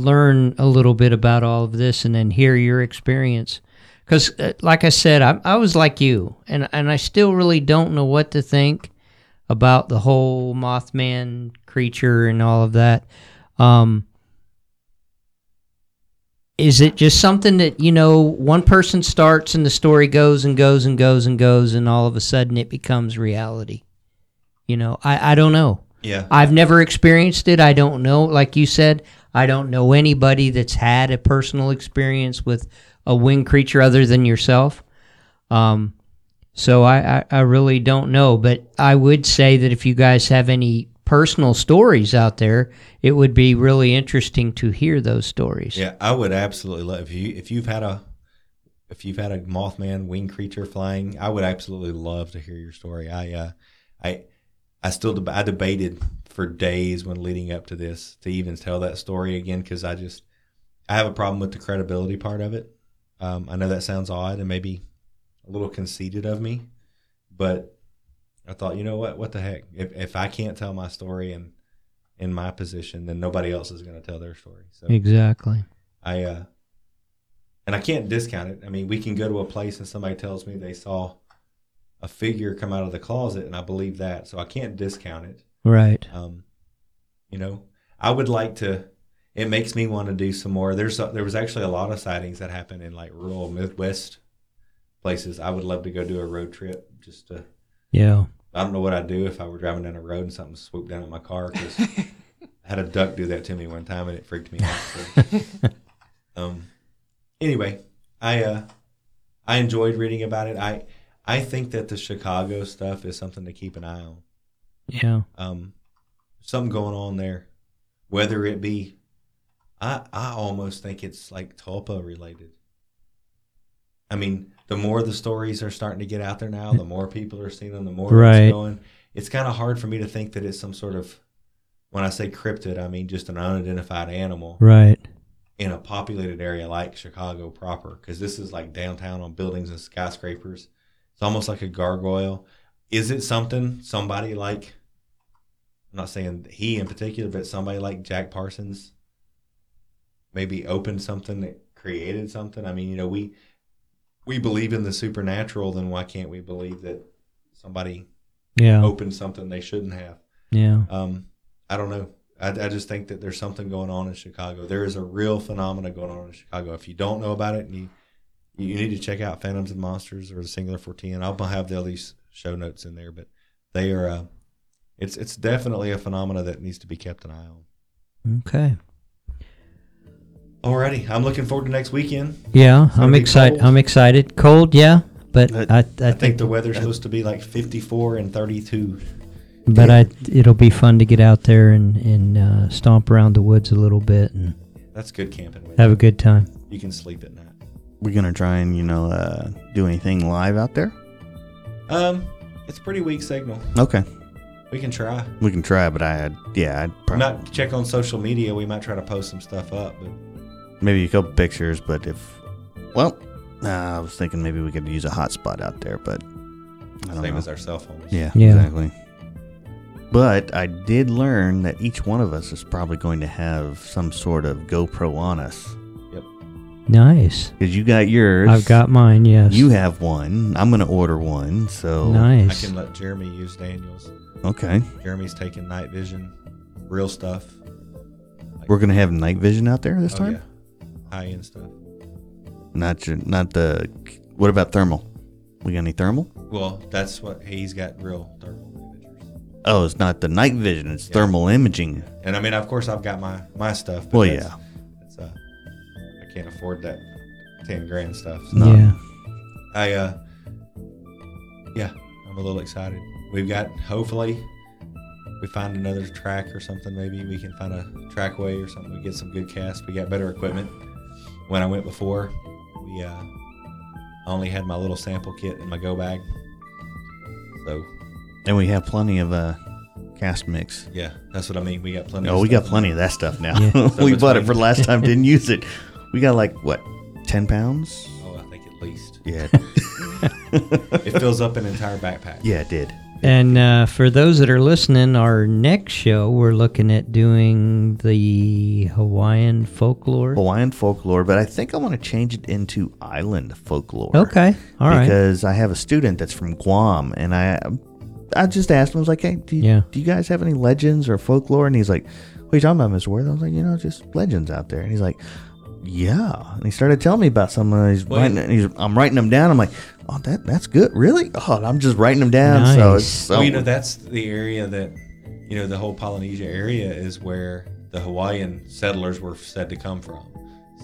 learn a little bit about all of this and then hear your experience. Because, uh, like I said, I, I was like you, and and I still really don't know what to think about the whole Mothman creature and all of that. Um, is it just something that you know one person starts and the story goes and goes and goes and goes and all of a sudden it becomes reality you know i, I don't know Yeah. i've never experienced it i don't know like you said i don't know anybody that's had a personal experience with a winged creature other than yourself um, so I, I, I really don't know but i would say that if you guys have any personal stories out there it would be really interesting to hear those stories Yeah, I would absolutely love if you if you've had a if you've had a Mothman wing creature flying, I would absolutely love to hear your story. I uh, I I still deb- I debated for days when leading up to this to even tell that story again because I just I have a problem with the credibility part of it. Um, I know that sounds odd and maybe a little conceited of me, but I thought, you know what? What the heck? If if I can't tell my story and in my position, then nobody else is going to tell their story. So exactly I uh and I can't discount it. I mean, we can go to a place and somebody tells me they saw a figure come out of the closet and I believe that. So I can't discount it. Right Um you know, I would like to it makes me want to do some more. There's a, there was actually a lot of sightings that happen in like rural Midwest places. I would love to go do a road trip just to yeah I don't know what I'd do if I were driving down the road and something swooped down at my car because I had a duck do that to me one time and it freaked me out. So. um, anyway, I uh, I enjoyed reading about it. I I think that the Chicago stuff is something to keep an eye on. Yeah Um, something going on there, whether it be, I I almost think it's like Tulpa related. I mean, the more the stories are starting to get out there now, the more people are seeing them, the more Right. it's going. It's kind of hard for me to think that it's some sort of, when I say cryptid, I mean just an unidentified animal Right. in a populated area like Chicago proper, because this is like downtown on buildings and skyscrapers. It's almost like a gargoyle. Is it something somebody like, I'm not saying he in particular, but somebody like Jack Parsons maybe opened something that created something? I mean, you know, we we believe in the supernatural, then why can't we believe that somebody Yeah. opened something they shouldn't have? Yeah. Um, I don't know. I, I just think that there's something going on in Chicago. There is a real phenomena going on in Chicago. If you don't know about it, and you you need to check out Phantoms and Monsters or the Singular Fortean. I'll have all these show notes in there, but they are. Uh, it's it's definitely a phenomena that needs to be kept an eye on. Okay. Alrighty, I'm looking forward to next weekend. Yeah, I'm excited. I'm excited. Cold, yeah, but But I, I, I think, think the weather's supposed to be like 54 and 32. but I, it'll be fun to get out there and and uh, stomp around the woods a little bit and That's good camping. With have a good time. You can sleep at night. We're gonna try and you know uh, do anything live out there. Um, it's pretty weak signal. Okay, We can try. we can try, but I had, yeah, I'd probably Not check on social media. We might try to post some stuff up, but maybe a couple pictures. But if well, nah, I was thinking maybe we could use a hotspot out there, but I don't same know. as our cell phones. Yeah, Yeah. exactly. But I did learn that each one of us is probably going to have some sort of GoPro on us. Yep. Nice. Because you got yours. I've got mine. Yes. You have one. I'm going to order one. So, nice. I can let Jeremy use Daniels. Okay. Jeremy's taking night vision, real stuff. Like- We're going to have night vision out there this oh, time? yeah. high end stuff. Not your, not the. What about thermal? We got any thermal? Well, that's what he's got real thermal imagers. Oh, it's not the night vision. It's Yeah. thermal imaging. And I mean, of course, I've got my my stuff. But Well, that's- yeah. That's, uh, I can't afford that ten grand stuff. So No. Yeah. I uh, yeah, I'm a little excited. We've got hopefully we find another track or something. Maybe we can find a trackway or something. We get some good cast. We got better equipment. When I went before, we uh, only had my little sample kit in my go bag. So And we have plenty of uh, cast mix. yeah, that's what I mean. We got plenty. Oh, of we got plenty there. of that stuff now. Yeah. we bought it for the last time, didn't use it. We got like, what, 10 pounds? Oh, I think at least Yeah. it fills up an entire backpack. yeah, it did. And uh, for those that are listening, our next show we're looking at doing the Hawaiian folklore. Hawaiian folklore, but I think I want to change it into island folklore. Okay. All right. because I have a student that's from Guam, and I I just asked him, I was like, hey, do you, Yeah. do you guys have any legends or folklore? And he's like, what are you talking about, Mr. Worth? I was like, you know, just legends out there. And he's like, yeah. And he started telling me about some of these. Well, Writing, he's, I'm writing them down. I'm like, oh, that that's good. Really? Oh, I'm just writing them down. So Nice. it's so, Well, you know, that's the area that, you know, the whole Polynesia area is where the Hawaiian settlers were said to come from.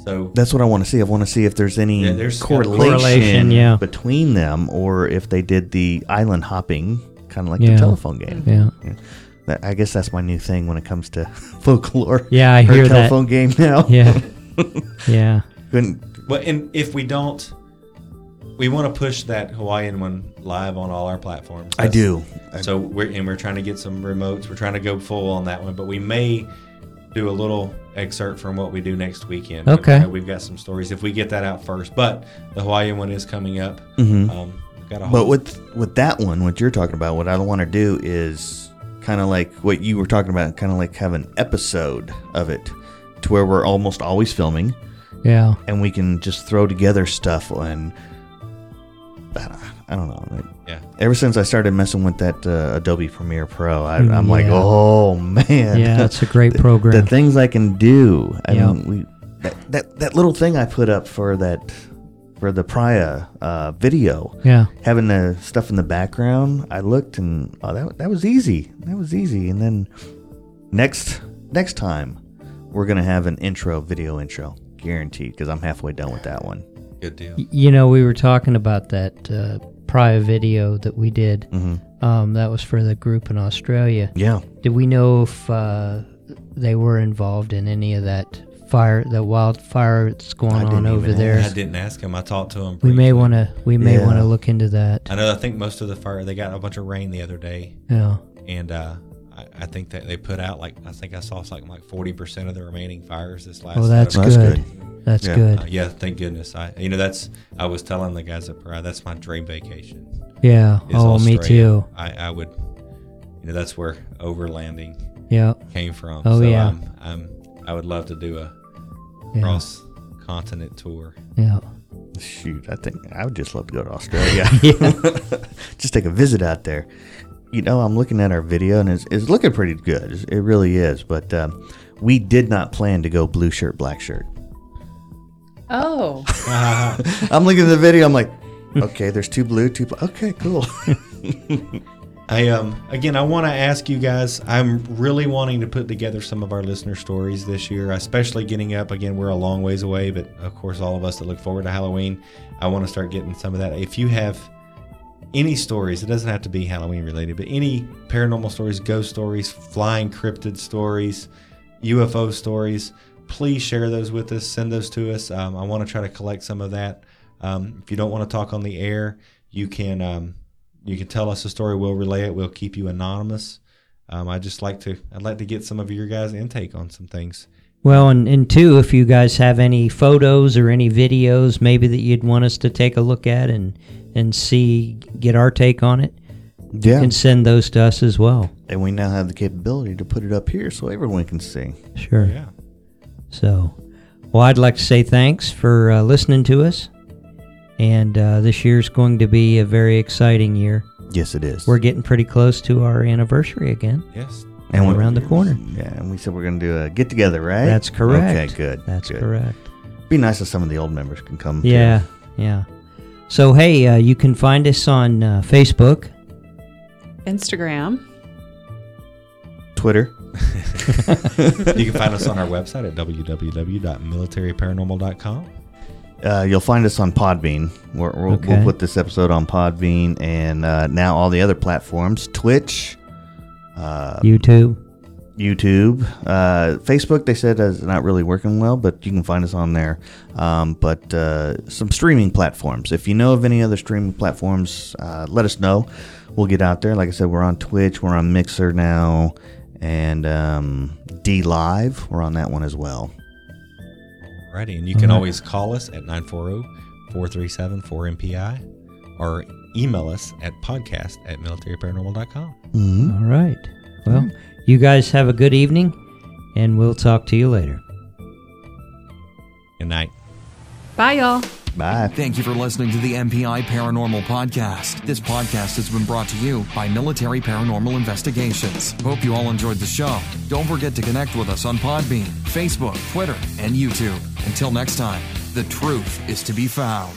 So that's what I want to see. I want to see if there's any Yeah, there's gotta be- correlation, Correlation, yeah. between them, or if they did the island hopping, kind of like Yeah. the telephone game. yeah. That, I guess that's my new thing when it comes to folklore. Yeah, I Or hear that. telephone game now. Yeah. yeah. Couldn't- But and if we don't, we want to push that Hawaiian one live on all our platforms. I do. I- So we're and we're trying to get some remotes. We're trying to go full on that one, but we may do a little excerpt from what we do next weekend. Okay. Uh, we've got some stories if we get that out first. But the Hawaiian one is coming up. Mhm. Um, got a But with with that one, what you're talking about, what I want to do is kind of like what you were talking about, kind of like have an episode of it, to where we're almost always filming, Yeah. and we can just throw together stuff and. I don't know. like, yeah. Ever since I started messing with that uh, Adobe Premiere Pro, I, I'm like, oh man, Yeah, it's a great the, program. the things I can do. I Yeah. mean, we that, that that little thing I put up for that for the Priya uh, video, yeah. having the stuff in the background. I looked and oh, that that was easy. That was easy. And then next next time, we're gonna have an intro video intro, guaranteed, because I'm halfway done with that one. Good deal. You know, we were talking about that uh, prior video that we did. Mm-hmm. Um, that was for the group in Australia. Yeah. Did we know if uh, they were involved in any of that fire, the wildfire that's going I on over there. I didn't ask him. I talked to him. We may want to we may Yeah. want to look into that. I know. I think most of the fire they got a bunch of rain the other day, Yeah. and uh, I, I think that they put out like I think I saw something like forty percent of the remaining fires this last. Oh, that's Saturday. That's good. That's Yeah. good. Uh, yeah, thank goodness. I you know that's I was telling the guys at Pride that's my dream vacation. Yeah. is Oh, me too. I, I would, you know, that's where overlanding Yeah. came from. Oh, so yeah. I'm, I'm I would love to do a Yeah. cross continent tour. Yeah. Shoot, I think I would just love to go to Australia. Just take a visit out there. You know, I'm looking at our video and it's, it's looking pretty good. It really is. But um, we did not plan to go blue shirt, black shirt. Oh, I'm looking at the video. I'm like, okay, there's two blue, two black. Okay, cool. I um again I want to ask you guys. I'm really wanting to put together some of our listener stories this year, especially getting up again. We're a long ways away, but of course, all of us that look forward to Halloween, I want to start getting some of that. If you have any stories, it doesn't have to be Halloween related, but any paranormal stories, ghost stories, flying cryptid stories, UFO stories, please share those with us. Send those to us. Um, I want to try to collect some of that. Um, if you don't want to talk on the air, you can um, you can tell us a story. We'll relay it. We'll keep you anonymous. Um, I just like to I'd like to get some of your guys' intake on some things. Well, and, and two, if you guys have any photos or any videos maybe that you'd want us to take a look at and and see, get our take on it, you yeah. can send those to us as well. And we now have the capability to put it up here so everyone can see. Sure. Yeah. So, well, I'd like to say thanks for uh, listening to us. And uh, this year's going to be a very exciting year. Yes, it is. We're getting pretty close to our anniversary again. Yes. and we're around the corner. Yeah, and we said we're going to do a get together, right? That's correct. Okay, good. That's good. correct. Be nice if some of the old members can come. too. Yeah, yeah. So, hey, uh, you can find us on uh, Facebook. Instagram. Twitter. you can find us on our website at www.militaryparanormal.com. Uh, you'll find us on Podbean. We're, we'll, Okay. we'll put this episode on Podbean and uh, now all the other platforms Twitch, uh, YouTube. YouTube, uh, Facebook. They said is not really working well, but you can find us on there. Um, but uh, some streaming platforms. If you know of any other streaming platforms, uh, let us know. We'll get out there. Like I said, we're on Twitch. We're on Mixer now, and um, D Live. We're on that one as well. Alrighty, and you can Alright. always call us at 940-437-4MPI or email us at podcast at militaryparanormal.com. Mm-hmm. All right. Well, you guys have a good evening, and we'll talk to you later. Good night. Bye, y'all. Bye. Thank you for listening to the MPI Paranormal Podcast. This podcast has been brought to you by Military Paranormal Investigations. Hope you all enjoyed the show. Don't forget to connect with us on Podbean, Facebook, Twitter, and YouTube. Until next time, the truth is to be found.